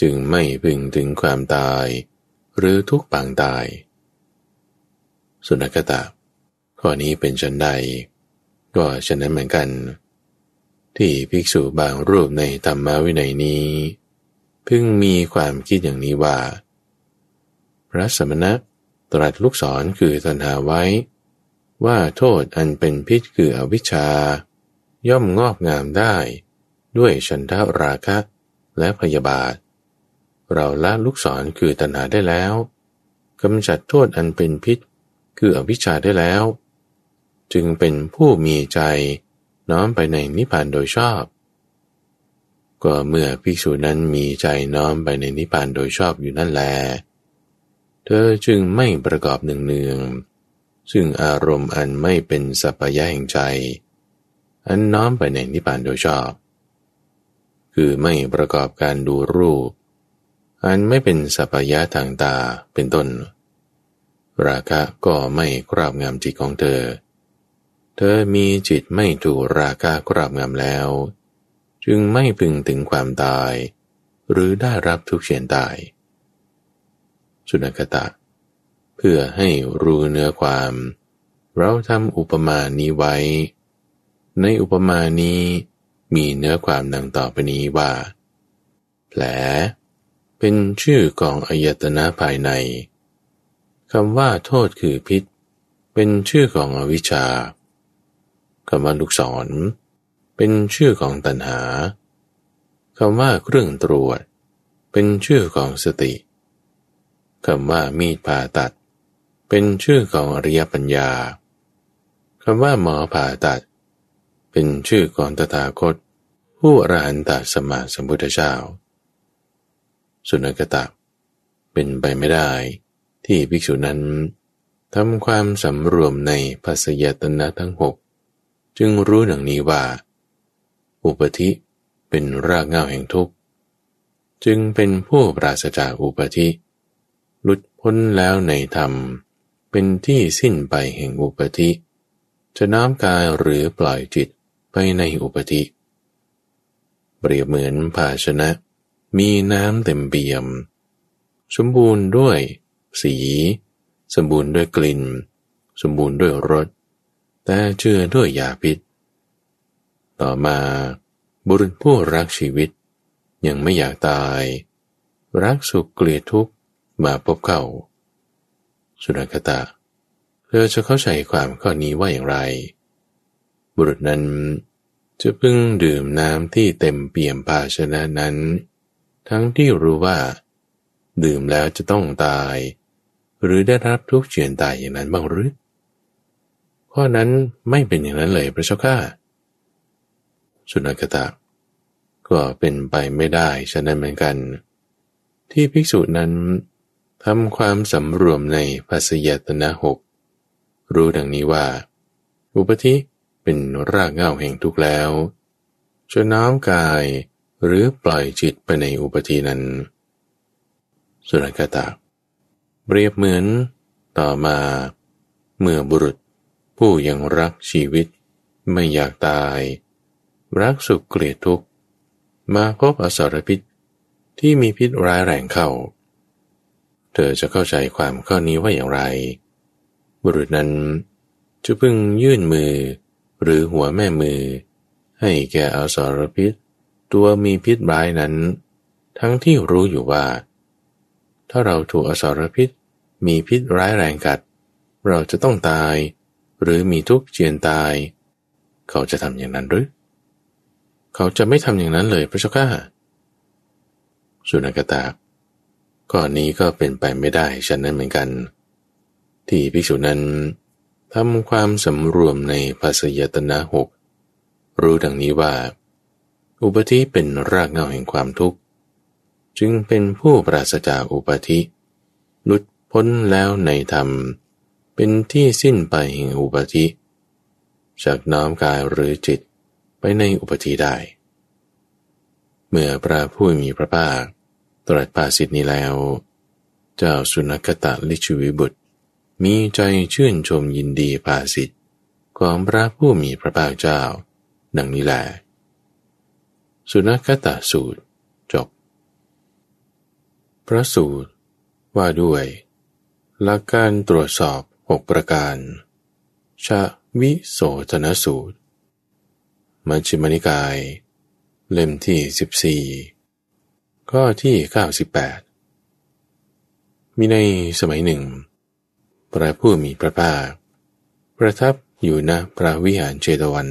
จึงไม่พึงถึงความตาย หรือทุกปางตาย สุนัขตาข้อนี้เป็นชันใด ก็ฉะนั้นเหมือนกัน ที่ภิกษุบางรูปในธรรมวินัยนี้ พึ่งมีความคิดอย่างนี้ว่า พระสมณะตรัสลูกศรคือตัณหาไว้ ว่าโทษอันเป็นพิษคืออวิชชา ย่อมงอกงามได้ ด้วยฉันทาราคะและพยาบาท เราละลูกศรคือตัณหาได้แล้วกำจัดโทษอันเป็นพิษ คืออวิชชาได้แล้ว จึงเป็นผู้มีใจน้อมไปในนิพพานโดยชอบ ก็เมื่อภิกษุนั้นมีใจน้อมไปในนิพพานโดยชอบอยู่นั่นแล เธอจึงไม่ประกอบหนึ่งเนือง ซึ่งอารมณ์อันไม่เป็นสัพยะแห่งใจ อันน้อมไปในนิพพานโดยชอบ คือไม่ประกอบการดูรูป อันไม่เป็นสัพยะทางตาเป็นต้น ราคะก็ไม่ครอบงำจิตของเธอ เธอมีจิตไม่ถูกราคะครอบงำแล้ว จึงไม่พึงถึงความตาย หรือได้รับทุกเฉียนตาย สุนัขตะ เพื่อให้รู้เนื้อความ เราทำอุปมานี้ไว้ ในอุปมานี้มีเนื้อความดังต่อไปนี้ว่า แผล เป็นชื่อกองอายตนะภายในคำว่าโทษคือพิษ เป็นชื่อของอวิชชาคำว่าลูกศร เป็นชื่อของตัณหาคำว่าเครื่องตรวจ เป็นชื่อของสติคำว่ามีดผ่าตัด เป็นชื่อของอริยปัญญาคำว่าหมอผ่าตัด เป็นชื่อของตถาคต ผู้อรหันตสมมาสัมพุทธเจ้า สุนัขตะเป็นไปไม่ได้ ที่ภิกษุนั้นทำความสำรวมในภาษยตนะทั้งหกจึงรู้ดังนี้ว่า อุปธิเป็นรากเงาแห่งทุกข์ จึงเป็นผู้ปราศจากอุปธิหลุดพ้นแล้วในธรรม เป็นที่สิ้นไปแห่งอุปธิ จะน้ำกายหรือปล่อยจิตไปในอุปธิ เปรียบเหมือนภาชนะ มีน้ำเต็มเปี่ยม สมบูรณ์ด้วย สี สมบูรณ์ด้วยกลิ่น สมบูรณ์ด้วยรส แต่เชื่อด้วยยาพิษ ต่อมาบุรุษผู้รักชีวิต ยังไม่อยากตาย รักสุขเกลียดทุกข์มาพบเข้า สุนัขตาเธอจะเข้าใจความข้อนี้ว่าอย่างไร บุรุษนั้นจะพึ่งดื่มน้ำที่เต็มเปี่ยมภาชนะนั้น ทั้งที่รู้ว่า ดื่มแล้วจะต้องตาย หรือได้รับทุกข์เฉียนตายอย่างนั้นบ้างหรือ ข้อนั้นไม่เป็นอย่างนั้นเลยพระเจ้าข้าสุนัขตาก็เป็นไปไม่ได้ฉะนั้นเหมือนกัน ที่ภิกษุนั้น ทำความสำรวมในภาษยตนะหกรู้ดังนี้ว่า อุปธิเป็นรากเหง้าแห่งทุกแล้วจะน้อมกายหรือปล่อยจิตไปในอุปธินั้น สุนัขตาเปรียบเหมือน ต่อมา เมื่อบุรุษ ผู้ยังรักชีวิต ไม่อยากตาย รักสุขเกลียดทุกข์ มาพบอสรพิษที่มีพิษร้ายแรงเข้า เธอจะเข้าใจความข้อนี้ว่าอย่างไร บุรุษนั้นจะพึงยื่นมือ หรือหัวแม่มือ ให้แก่อสรพิษ ตัวมีพิษร้ายนั้น ทั้งที่รู้อยู่ว่า ถ้าเราถูกอสรพิษมีพิษร้ายแรงกัด เราจะต้องตาย หรือมีทุกข์เจียนตาย เขาจะทำอย่างนั้นหรือ เขาจะไม่ทำอย่างนั้นเลยพระเจ้าข้าสุนักตา ก่อนนี้ก็เป็นไปไม่ได้ฉะนั้นเหมือนกัน ที่ภิกษุนั้นทำความสำรวมในภาษยตนะหกรู้ดังนี้ว่า อุปธิเป็นรากเหง้าแห่งความทุกข์ จึงเป็นผู้ปราศจากอุปธิหลุดพ้นแล้วในธรรม เป็นที่สิ้นไปแห่งอุปธิจากน้อมกายหรือจิตไปในอุปธิได้ เมื่อพระผู้มีพระภาค ตรัสภาสิทธินี้แล้ว เจ้าสุนัขตะลิชวิบุตร มีใจชื่นชมยินดีภาสิทธิของพระผู้มีพระภาคเจ้า ดังนี้แหละสุนัขตาสูตรจบ พระสูตร ว่าด้วยหลักการตรวจสอบหกประการชาวิโสธนสูตร มัชฌิมนิกาย เล่มที่14 ข้อที่ 98 มีในสมัยหนึ่ง พระผู้มีพระภาค ประทับอยู่ณพระวิหารเจตวัน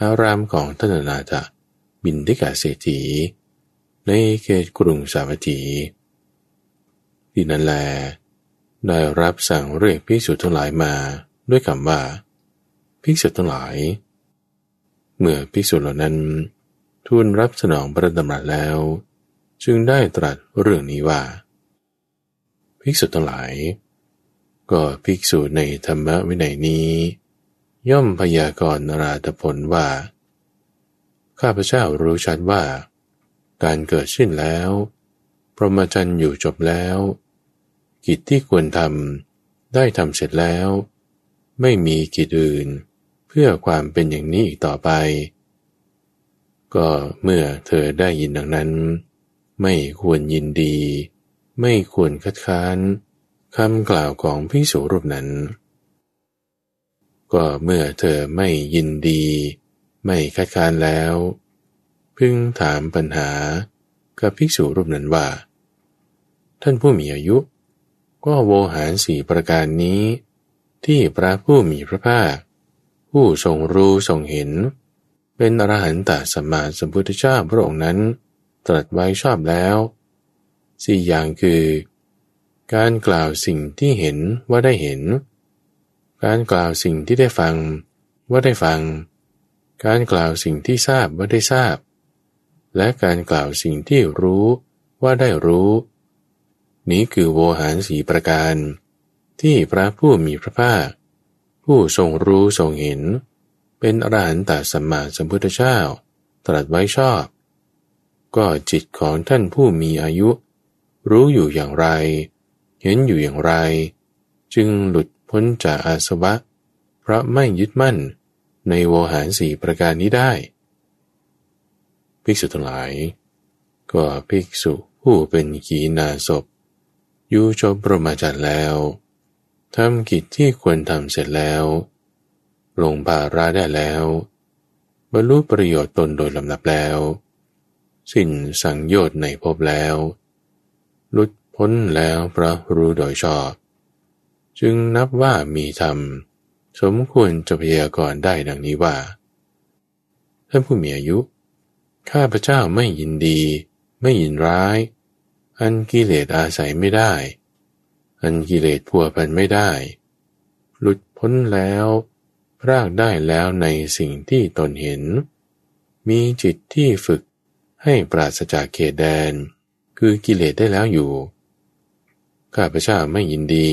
อารามของท่านนาถบินทิกาเศรษฐี ในเขตกรุงสาวัตถีที่นั่นแล ได้รับสั่งเรียกภิกษุทั้งหลายมาด้วยคำว่า ภิกษุทั้งหลาย เมื่อภิกษุเหล่านั้นทูลรับสนองพระดำรัสแล้ว จึงได้ตรัสเรื่องนี้ว่า ภิกษุทั้งหลาย ก็ภิกษุในธรรมวินัยนี้ ย่อมพยากรณ์ราธผลว่า ข้าพเจ้ารู้ชัดว่า การเกิดขึ้นแล้ว พรหมจรรย์อยู่จบแล้ว กิจที่ควรทำได้ทำเสร็จแล้ว ไม่มีกิจอื่น เพื่อความเป็นอย่างนี้อีกต่อไป ก็เมื่อเธอได้ยินดังนั้น ไม่ควรยินดี ไม่ควรคัดค้านคำกล่าวของพิสูรูปนั้น ก็เมื่อเธอไม่ยินดี ไม่คัดค้านแล้ว พึงถามปัญหากับภิกษุรูปนั้นว่า ท่านผู้มีอายุ ก็โวหารสี่ประการนี้ ที่พระผู้มีพระภาค ผู้ทรงรู้ทรงเห็น เป็นอรหันตสัมมาสัมพุทธเจ้าพระองค์นั้น ตรัสไว้ชอบแล้วสี่อย่างคือ การกล่าวสิ่งที่เห็นว่าได้เห็น การกล่าวสิ่งที่ได้ฟังว่าได้ฟัง การกล่าวสิ่งที่ทราบว่าได้ทราบ และการกล่าวสิ่งที่รู้ว่าได้รู้ นี้คือโวหารสีประการ ที่พระผู้มีพระภาค ผู้ทรงรู้ทรงเห็น เป็นอรหันตสัมมาสัมพุทธเจ้า ตรัสไว้ชอบ ก็จิตของท่านผู้มีอายุ รู้อยู่อย่างไร เห็นอยู่อย่างไร จึงหลุดพ้นจากอาสวะ เพราะไม่ยึดมั่นในโวหารสีประการนี้ได้ ภิกษุทั้งหลาย ก็ภิกษุผู้เป็นขีนาศพอยู่จบปรมาจัร์แล้วทำกิจที่ควรทำเสร็จแล้ว ลงบาราได้แล้ว บรรลุประโยชน์ตนโดยลำดับแล้ว สิ้นสังโยชน์ในภพแล้วหลุดพ้นแล้วพระรู้โดยชอบ จึงนับว่ามีธรรม สมควรจะพยากรณ์ได้ดังนี้ว่าท่านผู้มีอายุ ข้าพเจ้าไม่ยินดี ไม่ยินร้าย อันกิเลสอาศัยไม่ได้ อันกิเลสพัวพันไม่ได้ หลุดพ้นแล้วพรากได้แล้วในสิ่งที่ตนเห็น มีจิตที่ฝึก ให้ปราศจากเขตแดน คือกิเลสได้แล้วอยู่ ข้าพเจ้าไม่ยินดี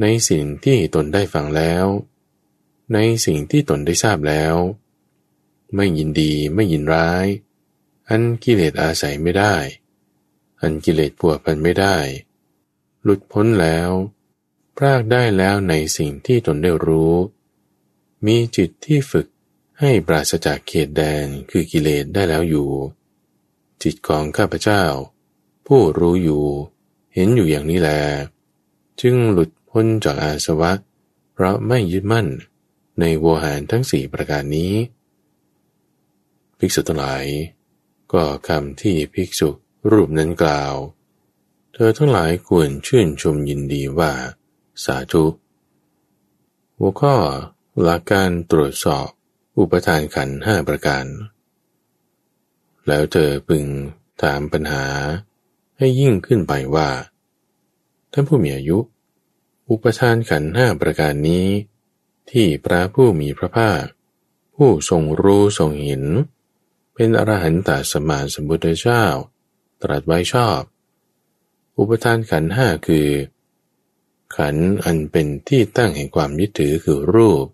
ในสิ่งที่ตนได้ฟังแล้ว ในสิ่งที่ตนได้ทราบแล้ว ไม่ยินดีไม่ยินร้าย อันกิเลสอาศัยไม่ได้ อันกิเลสปัวพันไม่ได้ หลุดพ้นแล้วพรากได้แล้วในสิ่งที่ตนได้รู้ มีจิตที่ฝึกให้ปราศจากเขตแดนคือกิเลสได้แล้วอยู่ จิตของข้าพเจ้า ผู้รู้อยู่เห็นอยู่อย่างนี้แล จึงหลุดพ้นจากอาสวะ เพราะไม่ยึดมั่นในโวหารทั้งสี่ประการนี้ภิกษุทั้งหลาย ก็คำที่ภิกษุรูปนั้นกล่าว เธอทั้งหลายควรชื่นชมยินดีว่า สาธุหัวข้อหลักการตรวจสอบอุปทานขันห้าประการ แล้วเธอพึงถามปัญหาให้ยิ่งขึ้นไปว่า ท่านผู้มีอายุ อุปทานขันห้าประการนี้ ที่พระผู้มีพระภาค ผู้ทรงรู้ทรงเห็น เป็นอรหันตสมานสมบุทธเจ้า ตรัสไว้ชอบ อุปทานขันห้าคือ ขันอันเป็นที่ตั้งแห่งความยึดถือคือรูป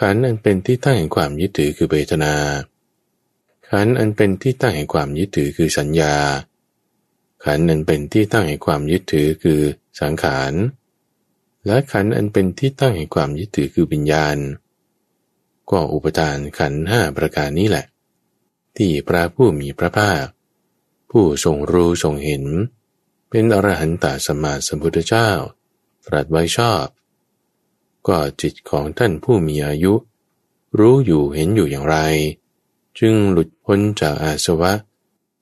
ขันอันเป็นที่ตั้งแห่งความยึดถือคือเบทนา ขันอันเป็นที่ตั้งแห่งความยึดถือคือสัญญา ขันอันเป็นที่ตั้งแห่งความยึดถือคือสังขาร และขันอันเป็นที่ตั้งแห่งความยึดถือคือวิญญาณ ก็อุปทานขันห้าประการนี้แหละ ที่พระผู้มีพระภาค ผู้ทรงรู้ทรงเห็น เป็นอรหันตสมมาสัมพุทธเจ้า ตรัสไว้ชอบ ก็จิตของท่านผู้มีอายุ รู้อยู่เห็นอยู่อย่างไร จึงหลุดพ้นจากอาสวะ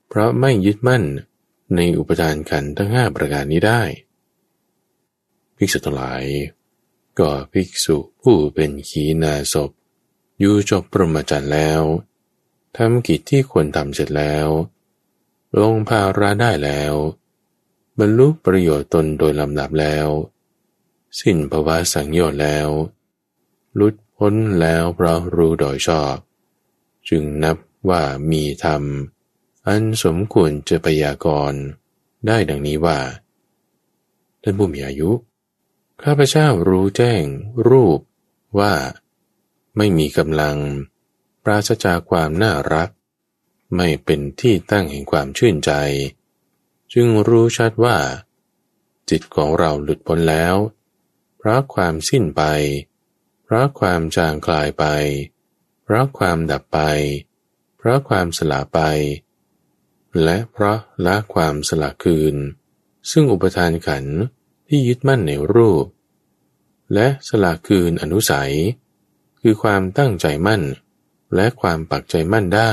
เพราะไม่ยึดมั่นในอุปทานขันทั้งห้าประการนี้ได้ ภิกษุทั้งหลาย ก็ภิกษุผู้เป็นขีณาศพอยู่จบปรมจันแล้วทำกิจที่ควรทำเสร็จแล้ว ลงภาระได้แล้ว บรรลุประโยชน์ตนโดยลำดับแล้ว สิ้นภาวะสังโยชน์แล้ว ลุดพ้นแล้วเพราะรู้โดยชอบ จึงนับว่ามีธรรม อันสมควรจะพยากรณ์ได้ดังนี้ว่า ท่านผู้มีอายุ ข้าพเจ้ารู้แจ้งรูปว่า ไม่มีกำลัง ปราศจากความน่ารัก ไม่เป็นที่ตั้งแห่งความชื่นใจ จึงรู้ชัดว่า จิตของเราหลุดพ้นแล้ว เพราะความสิ้นไป เพราะความจางคลายไปเพราะความดับไป เพราะความสลาไป และเพราะละความสละคืน ซึ่งอุปทานขันที่ยึดมั่นในรูป และสละคืนอนุสัย คือความตั้งใจมั่น และความปักใจมั่นได้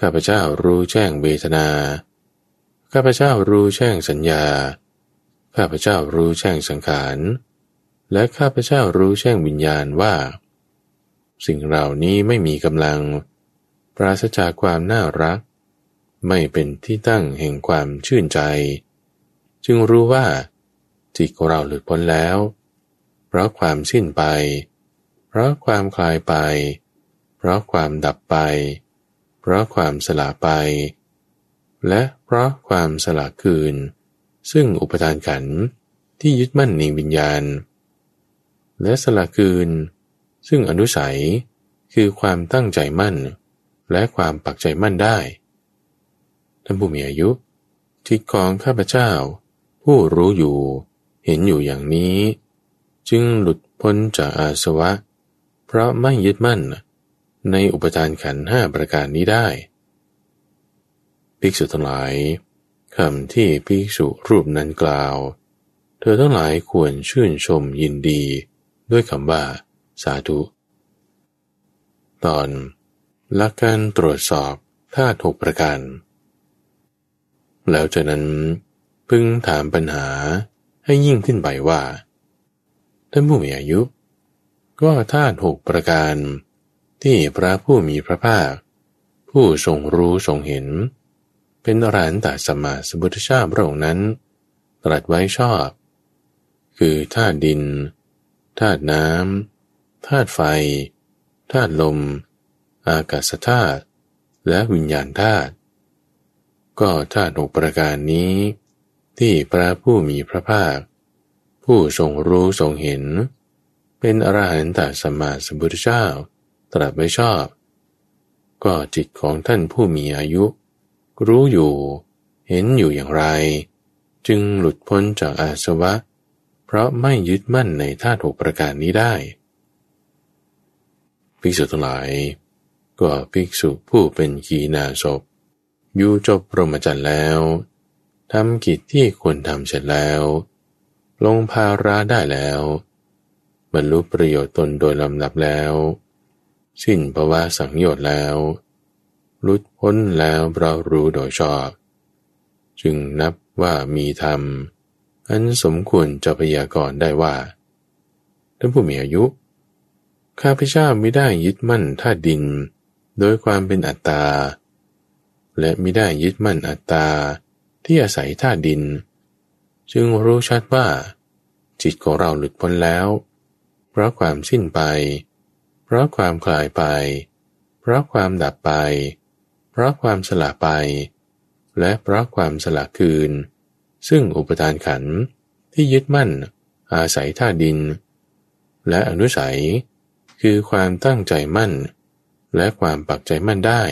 ข้าพเจ้ารู้แจ้งเวทนา ข้าพเจ้ารู้แจ้งสัญญา ข้าพเจ้ารู้แจ้งสังขาร และข้าพเจ้ารู้แจ้งวิญญาณว่า สิ่งเหล่านี้ไม่มีกำลัง ปราศจากความน่ารัก ไม่เป็นที่ตั้งแห่งความชื่นใจ จึงรู้ว่า จิตของเราหลุดพ้นแล้ว เพราะความสิ้นไป เพราะความคลายไป เพราะความดับไป เพราะความสละไป และเพราะความสละคืน ซึ่งอุปทานขันที่ยึดมั่นในวิญญาณ และสละคืน ซึ่งอนุสัยคือความตั้งใจมั่น และความปักใจมั่นได้ท่านผู้มีอายุ จิตของข้าพเจ้า ผู้รู้อยู่เห็นอยู่อย่างนี้ จึงหลุดพ้นจากอาสวะ เพราะไม่ยึดมั่น ในอุปทานขันห้าประการนี้ได้ ภิกษุทั้งหลายคำที่ภิกษุรูปนั้นกล่าว เธอทั้งหลายควรชื่นชมยินดีด้วยคำว่า สาธุ ตอนหลักการตรวจสอบธาตุหกประการ แล้วจากนั้นพึงถามปัญหาให้ยิ่งขึ้นไปว่าท่านผู้มีอายุ ก็ธาตุหกประการ ที่พระผู้มีพระภาค ผู้ทรงรู้ทรงเห็น เป็นอรหันตสัมมาสัมพุทธเจ้าพระองค์นั้น ตรัสไว้ชอบ คือธาตุดินธาตุน้ำ ธาตุไฟธาตุลม อากาศธาตุและวิญญาณธาตุก็ธาตุหกประการนี้ ที่พระผู้มีพระภาค ผู้ทรงรู้ทรงเห็น เป็นอรหันตสัมมาสัมพุทธเจ้า ตรัสไว้ชอบ ก็จิตของท่านผู้มีอายุ รู้อยู่เห็นอยู่อย่างไร จึงหลุดพ้นจากอาสวะ เพราะไม่ยึดมั่นในธาตุหกประการนี้ได้ ภิกษุทั้งหลาย ก็ภิกษุผู้เป็นขีณาศพอยู่จบพรหมจรรย์แล้วทำกิจที่ควรทำเสร็จแล้ว ลงภาระได้แล้ว บรรลุประโยชน์ตนโดยลำดับแล้ว สิ้นภาวะสังโยชน์แล้วลุดพ้นแล้วเรารู้โดยชอบ จึงนับว่ามีธรรม อันสมควรจะพยากรณ์ได้ว่าท่านผู้มีอายุ ข้าพเจ้าไม่ได้ยึดมั่นธาตุดิน โดยความเป็นอัตตา และไม่ได้ยึดมั่นอัตตาที่อาศัยธาตุดิน จึงรู้ชัดว่า จิตของเราหลุดพ้นแล้ว เพราะความสิ้นไป เพราะความคลายไป เพราะความดับไป เพราะความสละไป และเพราะความสละคืน ซึ่งอุปทานขันที่ยึดมั่นอาศัยท่าดิน และอนุสัย คือความตั้งใจมั่น และความปักใจมั่นได้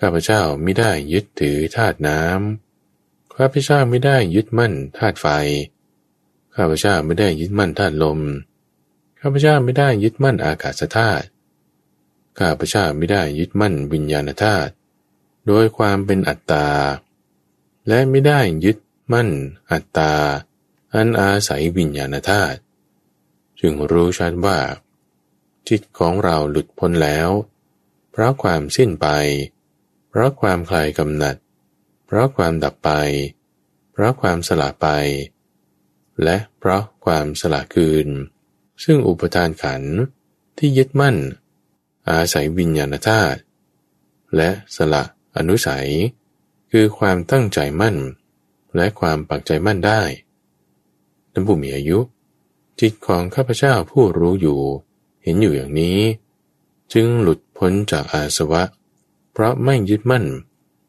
ข้าพเจ้าไม่ได้ยึดถือธาตุน้ำข้าพเจ้าไม่ได้ยึดมั่นธาตุไฟ ข้าพเจ้าไม่ได้ยึดมั่นธาตุลม ข้าพเจ้าไม่ได้ยึดมั่นอากาศธาตุ ข้าพเจ้าไม่ได้ยึดมั่นวิญญาณธาตุโดยความเป็นอัตตา และไม่ได้ยึดมั่นอัตตา อันอาศัยวิญญาณธาตุจึงรู้ชัดว่า จิตของเราหลุดพ้นแล้ว เพราะความสิ้นไป เพราะความคลายกำหนัด เพราะความดับไป เพราะความสละไป และเพราะความสละคืน ซึ่งอุปทานขันที่ยึดมั่น อาศัยวิญญาณธาตุและสละอนุสัย คือความตั้งใจมั่น และความปักใจมั่นได้ท่านผู้มีอายุ จิตของข้าพเจ้าผู้รู้อยู่ เห็นอยู่อย่างนี้ จึงหลุดพ้นจากอาสวะ เพราะไม่ยึดมั่น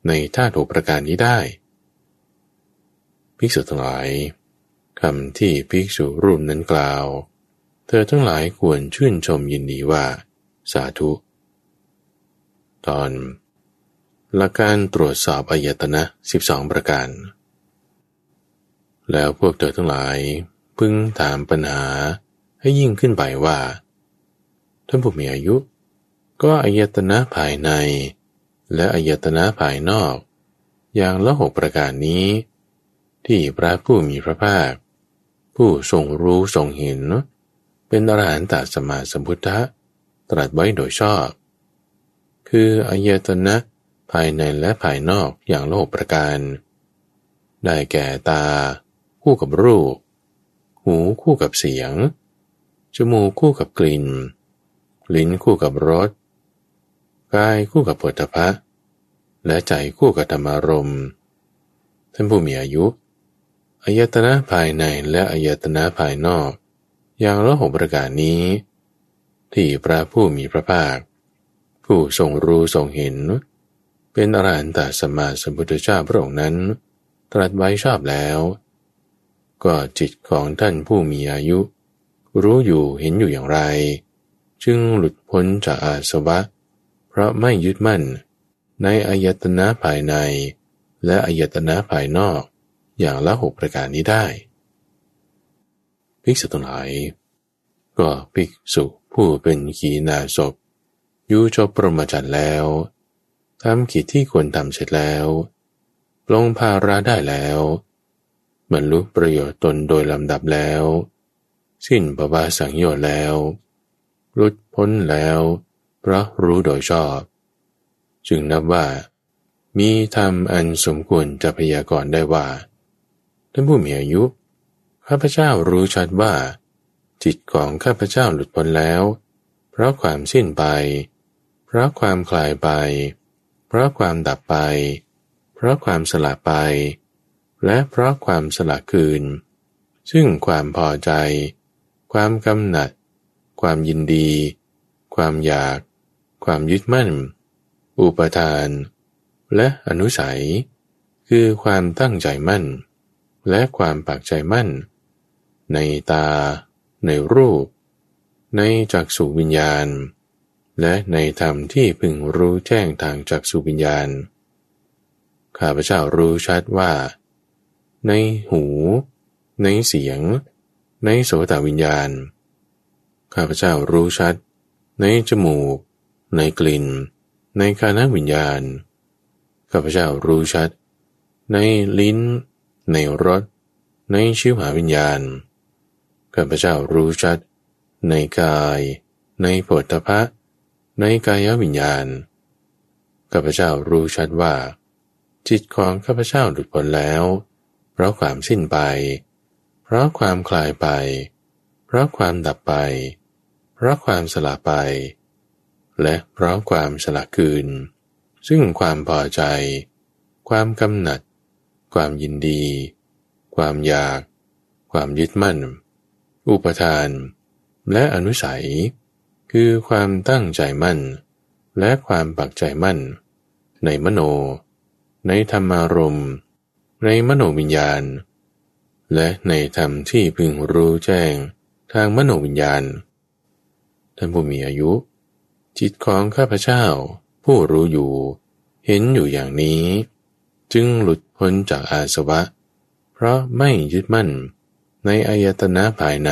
ในท่าโถประการนี้ได้ภิกษุทั้งหลายคำที่ภิกษุรูปนั้นกล่าว เธอทั้งหลายควรชื่นชมยินดีว่า สาธุ ตอนหลักการตรวจสอบอายตนะ12 ประการ แล้วพวกเธอทั้งหลาย พึงถามปัญหาให้ยิ่งขึ้นไปว่า ท่านผู้มีอายุ ก็อายตนะภายใน และอายตนะภายนอก อย่างละหกประการนี้ ที่พระผู้มีพระภาค ผู้ทรงรู้ทรงเห็น เป็นอรหันตสมาสมพุทธะตรัสไว้โดยชอบ คืออายตนะภายในและภายนอกอย่างโลกประการ ได้แก่ตา คู่กับรูป หูคู่กับเสียง จมูกคู่กับกลิ่น ลิ้นคู่กับรสกายคู่กับผลิภัณฑ์และใจคู่กับธรรมารมท่านผู้มีอายุอายตนะภายในและอายตนะภายนอก อย่างละหกประการนี้ ที่พระผู้มีพระภาค ผู้ทรงรู้ทรงเห็น เป็นอรหันตสัมมาสัมพุทธเจ้าพระองค์นั้น ตรัสไว้ชอบแล้ว ก็จิตของท่านผู้มีอายุ รู้อยู่เห็นอยู่อย่างไร จึงหลุดพ้นจากอาสวะ เพราะไม่ยึดมั่น ในอายตนะภายใน และอายตนะภายนอกอย่างละหกประการนี้ได้ภิกษุทั้งหลาย ก็ภิกษุผู้เป็นขีณาศพอยู่จบปรมจันแล้วทำกิจที่ควรทำเสร็จแล้วปลงภาระได้แล้วบรรลุประโยชน์ตนโดยลำดับแล้ว สิ้นประบาสังโยชน์แล้ว รุดพ้นแล้วเพราะรู้โดยชอบ จึงนับว่า มีธรรมอันสมควรจะพยากรณ์ได้ว่าท่านผู้มีอายุข้าพเจ้ารู้ชัดว่า จิตของข้าพเจ้าหลุดพ้นแล้ว เพราะความสิ้นไป เพราะความคลายไป เพราะความดับไป เพราะความสละไป และเพราะความสละคืน ซึ่งความพอใจ ความกำหนัด ความยินดี ความอยาก ความยึดมั่น อุปทาน และอนุสัย คือความตั้งใจมั่น และความปากใจมั่น ในตา ในรูป ในจักษุวิญญาณ และในธรรมที่พึงรู้แจ้งทางจักสุวิญญาณ ข้าพเจ้ารู้ชัดว่า ในหู ในเสียง ในโสตวิญญาณ ข้าพเจ้ารู้ชัด ในจมูก ในกลิ่น ในคานวิญญาณ ข้าพเจ้ารู้ชัด ในลิ้น ในรส ในชิวหาวิญญาณ ข้าพเจ้ารู้ชัด ในกาย ในผลทพะในกายวิญญาณ ข้าพเจ้ารู้ชัดว่า จิตของข้าพเจ้าหลุดพ้นแล้ว เพราะความสิ้นไป เพราะความคลายไป เพราะความดับไป ราะความสละไป และเพราะความสละคืน ซึ่งความพอใจ ความกำหนัด ความยินดี ความอยาก ความยึดมั่น อุปทาน และอนุสัย คือความตั้งใจมั่น และความปักใจมั่น ในมโน ในธรรมารมณ์ ในมโนวิญญาณ และในธรรมที่พึงรู้แจ้งทางมโนวิญญาณ ท่านผู้มีอายุ จิตของข้าพเจ้า ผู้รู้อยู่ เห็นอยู่อย่างนี้ จึงหลุดพ้นจากอาสวะ เพราะไม่ยึดมั่น ในอายตนะภายใน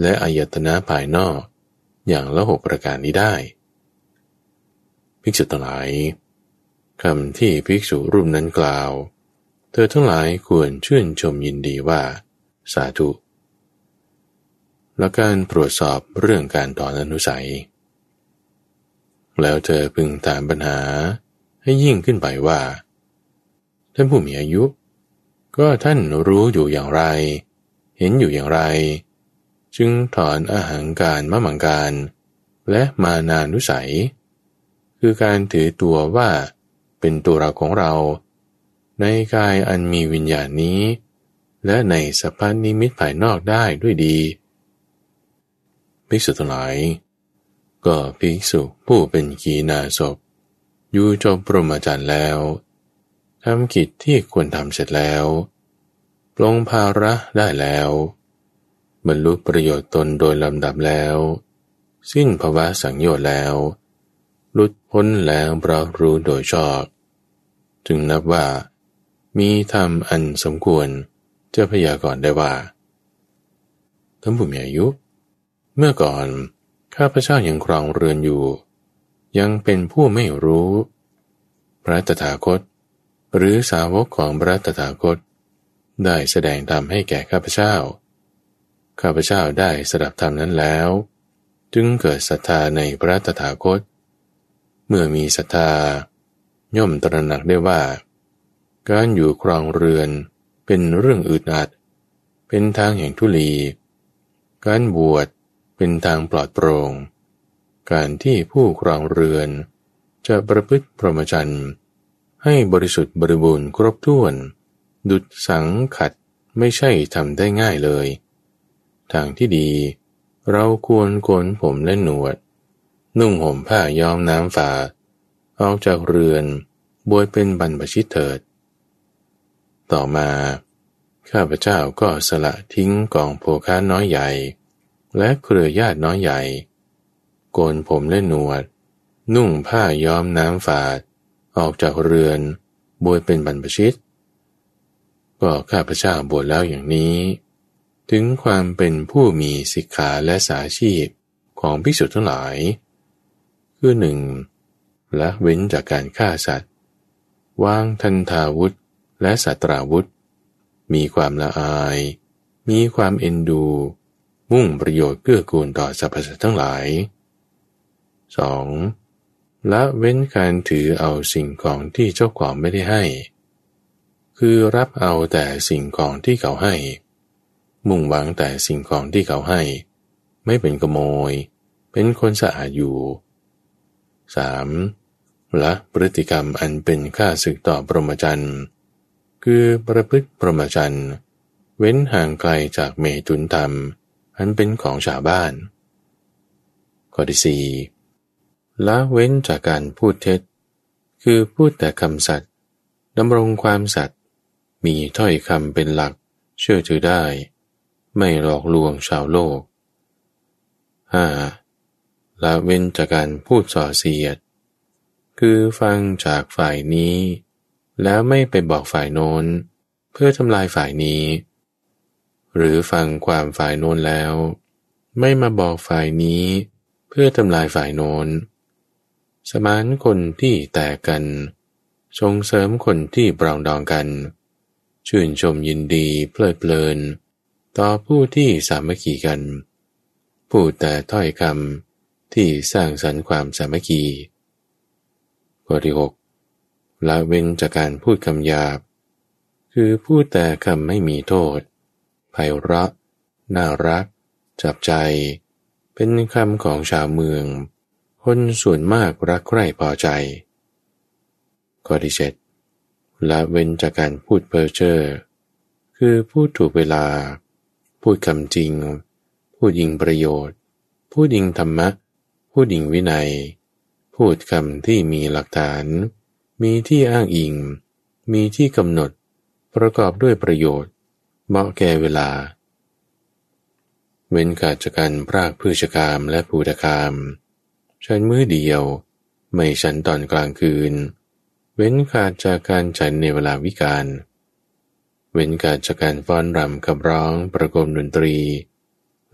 และอายตนะภายนอก อย่างละหกประการนี้ได้ภิกษุทั้งหลายคำที่ภิกษุรูปนั้นกล่าว เธอทั้งหลายควรชื่นชมยินดีว่า สาธุ และการตรวจสอบเรื่องการถอนอนุสัย แล้วเธอพึงตามปัญหาให้ยิ่งขึ้นไปว่า ท่านผู้มีอายุ ก็ท่านรู้อยู่อย่างไร เห็นอยู่อย่างไร จึงถอนอาหารการมะมังการ และมานานุสัย คือการถือตัวว่าเป็นตัวเราของเรา ในกายอันมีวิญญาณนี้ และในสภาพนิมิตภายนอกได้ด้วยดี ภิกษุทั้งหลาย ก็ภิกษุผู้เป็นขีณาศพ อยู่จบปรมาจารย์แล้วทำกิจที่ควรทำเสร็จแล้ว ปลงภาระได้แล้ว บรรลุประโยชน์ตนโดยลำดับแล้ว สิ้นภาวะสังโยชน์แล้ว หลุดพ้นแล้วเพราะรู้โดยชอบ จึงนับว่า มีธรรมอันสมควรจะพยากรณ์ได้ว่าท่านผู้มีอายุ เมื่อก่อน ข้าพเจ้ายังครองเรือนอยู่ ยังเป็นผู้ไม่รู้ พระตถาคต หรือสาวกของพระตถาคต ได้แสดงธรรมให้แก่ข้าพเจ้า ข้าพเจ้าได้สดับธรรมนั้นแล้ว จึงเกิดศรัทธาในพระตถาคต เมื่อมีศรัทธา ย่อมตระหนักได้ว่า การอยู่ครองเรือนเป็นเรื่องอึดอัด เป็นทางแห่งทุลี การบวช เป็นทางปลอดโปรง่ง การที่ผู้ครองเรือน จะประพฤติพรหมจรรย์ให้บริสุทธิ์บริบูรณ์ครบถ้วน ดุดสังขัดไม่ใช่ทำได้ง่ายเลย ทางที่ดี เราควรโกนผมและหนวด นุ่งห่มผ้าย้อมน้ำฝาออกจากเรือนบวยเป็นบรรพชิตเถิด ต่อมา ข้าพเจ้าก็สละทิ้งกองโภค้าน้อยใหญ่ และเครือญาติน้อยใหญ่ โกนผมและหนวด นุ่งผ้าย้อมน้ำฝาด ออกจากเรือน บวยเป็นบรรพชิต ก็ข้าพเจ้าบวชแล้วอย่างนี้ ถึงความเป็นผู้มีศิกขาและสาชีพของภิกษุทั้งหลาย คือหนึ่งละเว้นจากการฆ่าสัตว์ วางทันทาวุธและสัตราวุธ มีความละอาย มีความเอ็นดู มุ่งประโยชน์เกื้อกูลต่อสรรพสัตว์ทั้งหลาย 2. ละเว้นการถือเอาสิ่งของที่เจ้าของไม่ได้ให้ คือรับเอาแต่สิ่งของที่เขาให้ มุ่งหวังแต่สิ่งของที่เขาให้ ไม่เป็นขโมย เป็นคนสะอาดอยู่ 3. ละพฤติกรรมอันเป็นค่าศึกต่อปรมจันทร์คือประพฤติปรมจันทร์เว้นห่างไกลจากเมตุนธรรม อันเป็นของชาวบ้าน ข้อที่สี่ละเว้นจากการพูดเท็จ คือพูดแต่คำสัตย์ดำรงความสัตย์มีถ้อยคำเป็นหลัก เชื่อถือได้ ไม่หลอกลวงชาวโลก 5. ละเว้นจากการพูดส่อเสียด คือฟังจากฝ่ายนี้ แล้วไม่ไปบอกฝ่ายโน้น เพื่อทำลายฝ่ายนี้ หรือฟังความฝ่ายโน้นแล้ว ไม่มาบอกฝ่ายนี้ เพื่อทำลายฝ่ายโน้น สมานคนที่แตกกัน ส่งเสริมคนที่ปรองดองกัน ชื่นชมยินดีเพลิดเพลิน ต่อผู้ที่สามัคคีกันพูดแต่ถ้อยคำที่สร้างสรรค์ความสามัคคีข้อที่หกละเว้นจากการพูดคำหยาบ คือพูดแต่คำไม่มีโทษ ไพเราะ น่ารัก จับใจ เป็นคำของชาวเมือง คนส่วนมากรักใคร่พอใจข้อที่เจ็ดละเว้นจากการพูดเพ้อเจ้อคือพูดถูกเวลา พูดคำจริง พูดยิงประโยชน์ พูดยิงธรรมะ พูดอิงวินัย พูดคำที่มีหลักฐาน มีที่อ้างอิง มีที่กำหนด ประกอบด้วยประโยชน์ เหมาะแก่เวลา เว้นขาดจากการพรากพืชกรรมและภูตกรรมฉันมื้อเดียว ไม่ฉันตอนกลางคืน เว้นขาดจากการฉันในเวลาวิกาลเว้นขาดจากการฟ้อนรำกับร้องประกมดนตรี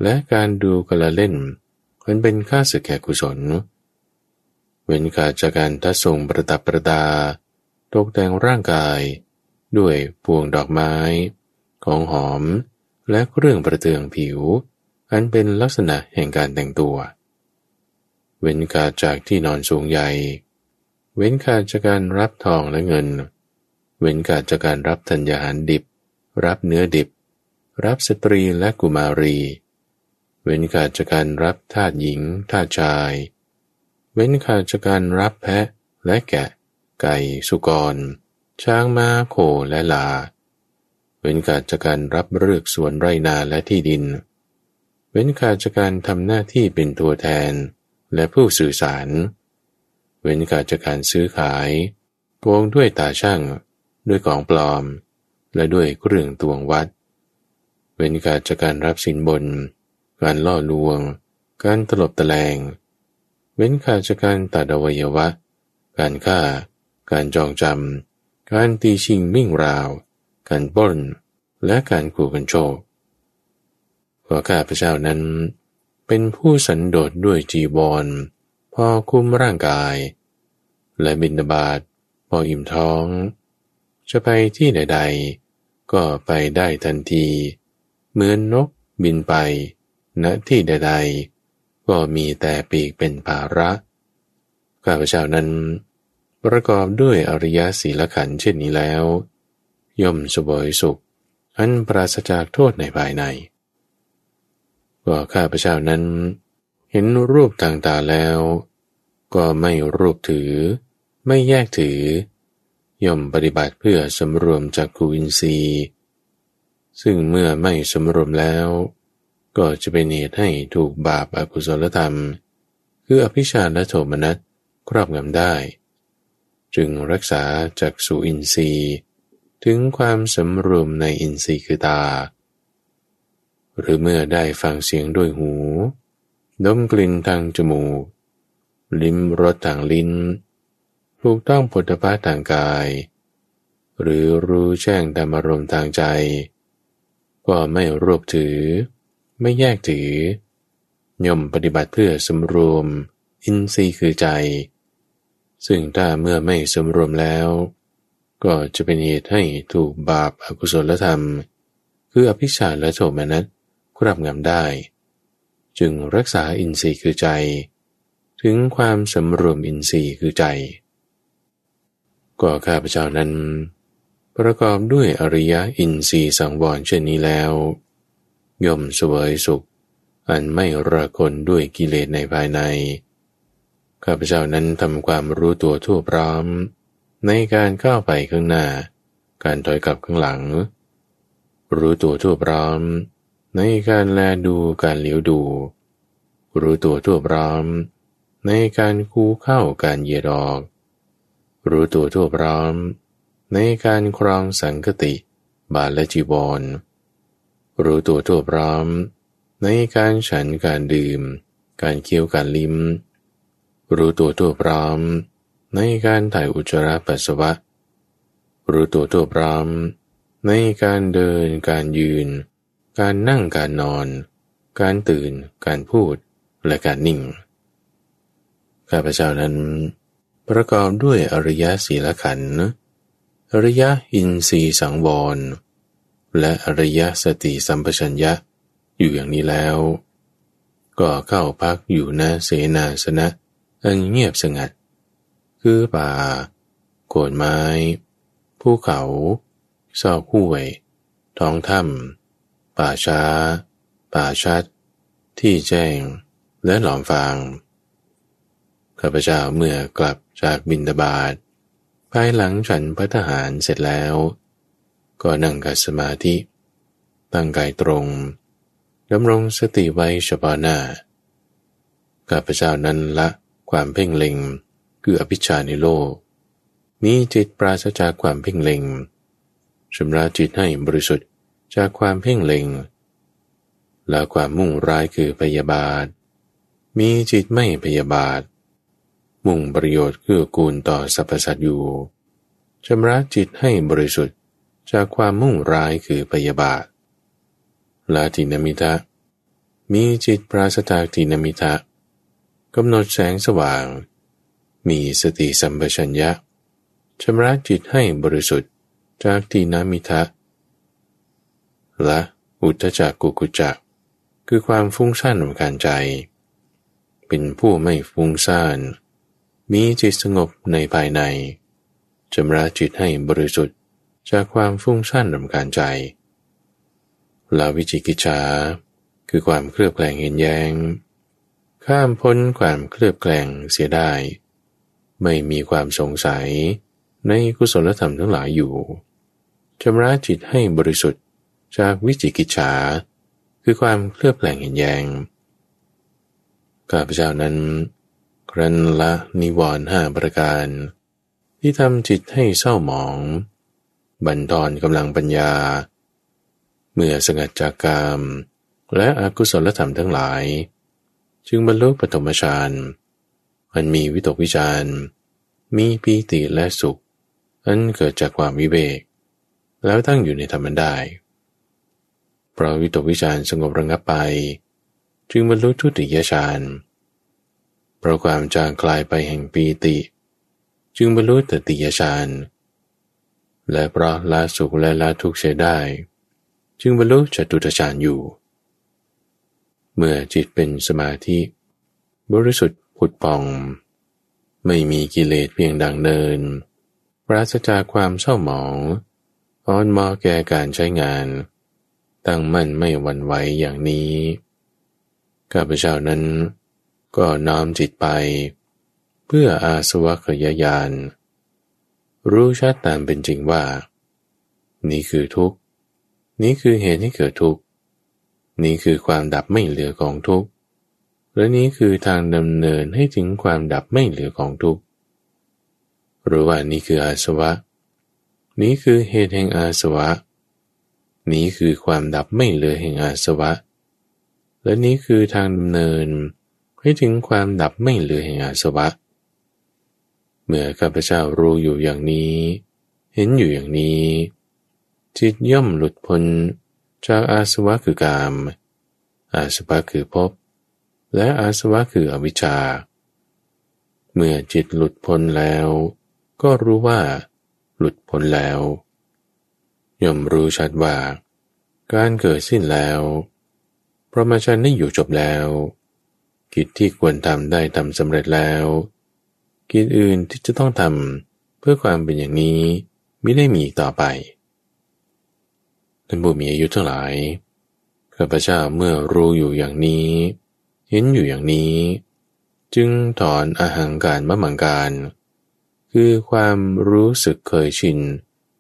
และการดูกละเล่นมันเป็นค่าสึกแก่กุศล เว้นขาดจากการทัดส่งประดับประดา ตกแต่งร่างกาย ด้วยพวงดอกไม้ ของหอม และเครื่องประเตืองผิว อันเป็นลักษณะแห่งการแต่งตัว เว้นขาดจากที่นอนสูงใหญ่ เว้นขาดจากการรับทองและเงิน เว้นขาดจากการรับธัญญาหารดิบ รับเนื้อดิบ รับสตรีและกุมารี เว้นขาดจากการรับทาสหญิงทาสชาย เว้นขาดจากการรับแพะและแกะ ไก่สุกร ช้างม้าโคและลา เว้นขาดจากการรับเลือกสวนไรนาและที่ดิน เว้นขาดจากการทำหน้าที่เป็นตัวแทนและผู้สื่อสาร เว้นขาดจากการซื้อขายโกงด้วยตาช่าง ด้วยของปลอม และด้วยเครื่องตวงวัด เว้นขาดจากการรับสินบน การล่อลวง การตลบตะแลง เว้นขาดจากการตัดอวัยวะ การฆ่า การจองจำการตีชิงมิ่งราว การป้น และการขู่กันโชคพระข้าพเจ้านั้น เป็นผู้สันโดษด้วยจีบอลพอคุ้มร่างกาย และบินบาตพออิ่มท้อง จะไปที่ใดๆ ก็ไปได้ทันที เหมือนนกบินไปณที่ใดๆ ก็มีแต่ปีกเป็นภาระข้าพเจ้านั้น ประกอบด้วยอริยศีลขันธ์เช่นนี้แล้ว ย่อมสบายสุข อันปราศจากโทษในภายในก็ข้าพเจ้านั้น เห็นรูปต่างๆแล้ว ก็ไม่รูปถือ ไม่แยกถือ ย่อมปฏิบัติเพื่อสำรวมจากกุอินทรีย์ซึ่งเมื่อไม่สำรวมแล้ว ก็จะเป็นเหตุให้ถูกบาปอากุศลธรรม คืออภิชาและโทมนัสครอบงำได้ จึงรักษาจากสุอินทรีย์ ถึงความสำรวมในอินทรีย์คือตา หรือเมื่อได้ฟังเสียงด้วยหู ดมกลิ่นทางจมูก ลิ้มรสทางลิ้น ถูกต้องผลพาทางกาย หรือรู้แจ้งธรรมารมทางใจ ก็ไม่รวบถือ ไม่แยกถือย่อมปฏิบัติเพื่อสมรวม อินทรีย์คือใจ ซึ่งถ้าเมื่อไม่สมรวมแล้ว ก็จะเป็นเหตุให้ถูกบาปอากุศลธรรม คืออภิชาและโทมนัสครอบงำได้ จึงรักษาอินทรีย์คือใจ ถึงความสมรวมอินทรีย์คือใจ ก็ข้าพเจ้านั้น ประกอบด้วยอริยอินทรีย์สังวรเช่นนี้แล้ว ย่อมสวยสุข อันไม่ระคนด้วยกิเลสในภายใน ข้าพเจ้านั้นทำความรู้ตัวทั่วพร้อม ในการก้าวไปข้างหน้า การถอยกลับข้างหลัง รู้ตัวทั่วพร้อม ในการแลดูการเหลียวดู รู้ตัวทั่วพร้อม ในการคูเข้าการเยียดออกรู้ตัวทั่วพร้อม ในการครองสังกติ บาลและจีวรรู้ตัวทั่วพร้อม ในการฉันการดื่ม การเคี้ยวการลิ้ม รู้ตัวทั่วพร้อม ในการถ่ายอุจจาระปัสสาวะ รู้ตัวทั่วพร้อม ในการเดิน การยืน การนั่งการนอน การตื่น การพูด และการนิ่ง ข้าพเจ้านั้น ประกอบด้วยอริยศีลขันธ์อริยอินทรีสังวร และอริยสติสัมปชัญญะอยู่อย่างนี้แล้ว ก็เข้าพักอยู่ณเสนาสนะอันเงียบสงัด คือป่าโคนไม้ ภูเขาซอกห้วย ท้องถ้ำป่าช้า ป่าชัด ที่แจ้ง และหลอมฟาง ข้าพเจ้าเมื่อกลับจากบินตบาทภายหลังฉันพัฒหารเสร็จแล้ว ก็นั่งกับสมาธิ ตั้งกายตรงดำรงสติไว้เฉพาะหน้าข้าพเจ้านั้นละความเพ่งเล็ง คืออภิชาในโลก มีจิตปราศจากความเพ่งเล็งชำระจิตให้บริสุทธิ์จากความเพ่งเล็ง และความมุ่งร้ายคือพยาบาท มีจิตไม่พยาบาท มุ่งประโยชน์เกื้อกูลต่อสรรพสัตว์อยู่ชำระจิตให้บริสุทธิ์จากความมุ่งร้ายคือพยาบาทลาตินมิทะ มีจิตปราศจากทินามิทะกำหนดแสงสว่าง มีสติสัมปชัญญะชำระจิตให้บริสุทธิ์จากทินามิทะ และอุทจักกุกุจักคือความฟุ้งซ่านของการใจ เป็นผู้ไม่ฟุ้งซ่าน มีจิตสงบในภายในชำระจิตให้บริสุทธิ์จากความฟุ้งซ่านรำคาญใจ ลาวิจิกิจฉาคือความเคลือบแคลงเห็นแยงข้ามพ้นความเคลือบแคลงเสียได้ ไม่มีความสงสัยในกุศลธรรมทั้งหลายอยู่ชำระจิตให้บริสุทธิ์จากวิจิกิจฉา คือความเคลือบแคลงเห็นแยงข้าพเจ้านั้นครันละนิวรณ์ห้าประการ ที่ทำจิตให้เศร้าหมอง บันทอนกำลังปัญญา เมื่อสงัดจากกาม และอกุศลธรรมทั้งหลาย จึงบรรลุปฐมฌาน อันมีวิตกวิจารมีปีติและสุข อันเกิดจากความวิเวก แล้วตั้งอยู่ในธรรมได้ เพราะวิตกวิจารสงบระงับไป จึงบรรลุทุติยฌานเพราะความจางคลายไปแห่งปีติ จึงบรรลุตติยฌานและเพราะละสุขและละทุกข์เสียได้ จึงบรรลุจตุตฌานอยู่ เมื่อจิตเป็นสมาธิ บริสุทธิ์ ผุดป่อง ไม่มีกิเลสเพียงดังเนิน ปราศจากความเศร้าหมองอ่อนมอแก่การใช้งาน ตั้งมั่นไม่หวั่นไหวอย่างนี้ ข้าพเจ้านั้น ก็น้อมจิตไป เพื่ออาสวะขยายาน รู้ชัดตามเป็นจริงว่า นี่คือทุกข์ นี่คือเหตุให้เกิดทุกข์ นี่คือความดับไม่เหลือของทุกข์ และนี้คือทางดำเนินให้ถึงความดับไม่เหลือของทุกข์รู้ว่านี่คืออาสวะ นี้คือเหตุแห่งอาสวะ นี้คือความดับไม่เหลือแห่งอาสวะ และนี้คือทางดำเนินให้ถึงความดับไม่เหลือแห่งอาสวะ เมื่อข้าพเจ้ารู้อยู่อย่างนี้ เห็นอยู่อย่างนี้ จิตย่อมหลุดพ้นจากอาสวะคือกาม อาสวะคือภพ และอาสวะคืออวิชชา เมื่อจิตหลุดพ้นแล้ว ก็รู้ว่า หลุดพ้นแล้ว ย่อมรู้ชัดว่า การเกิดสิ้นแล้วพระมาชันได้อยู่จบแล้ว กิจที่ควรทำได้ทำสำเร็จแล้ว กิจอื่นที่จะต้องทำเพื่อความเป็นอย่างนี้ไม่ได้มีต่อไปท่านผู้มีอายุทั้งหลายข้าพเจ้าเมื่อรู้อยู่อย่างนี้ เห็นอยู่อย่างนี้ จึงถอนอาหังการมะมังการ คือความรู้สึกเคยชิน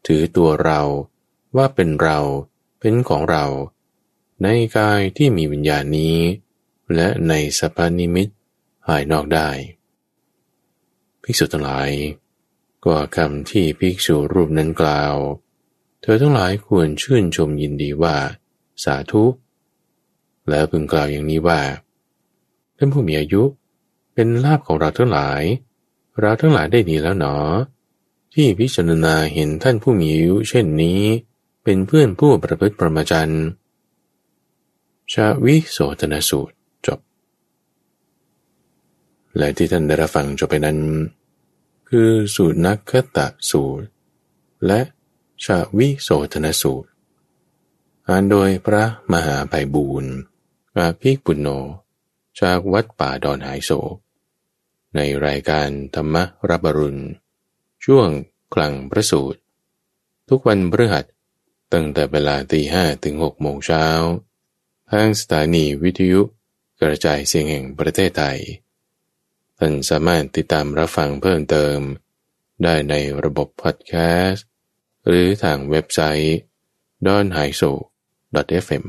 ถือตัวเราว่าเป็นเราเป็นของเรา ในกายที่มีวิญญาณนี้ และในสภานิมิตหายนอกได้ ภิกษุทั้งหลาย ก็คำที่ภิกษุรูปนั้นกล่าว เธอทั้งหลายควรชื่นชมยินดีว่า สาธุ แล้วพึงกล่าวอย่างนี้ว่า ท่านผู้มีอายุ เป็นลาภของเราทั้งหลาย เราทั้งหลายได้ดีแล้วหนอ ที่พิจารณาเห็นท่านผู้มีอายุเช่นนี้ เป็นเพื่อนผู้ประพฤติประมาจันชาวิโสตนสูตรจบ และที่ท่านได้รับฟังจบไปนั้น คือสูตรนักขตะสูตร และชาวิโสตนสูตร อ่านโดยพระมหาไพบูรณ์อาภิกปุณโญ จากวัดป่าดอนหายโศก ในรายการธรรมรับบรุณ ช่วงกลางพระสูตร ทุกวันพฤหัสตั้งแต่เวลาตีห้ถึงหกโมงเช้าทางสถานีวิทยุกระจายเสียงแห่งประเทศไทย ท่านสามารถติดตามรับฟังเพิ่มเติม ได้ในระบบพอดแคสต์ หรือทางเว็บไซต์ d o n h a i s o fm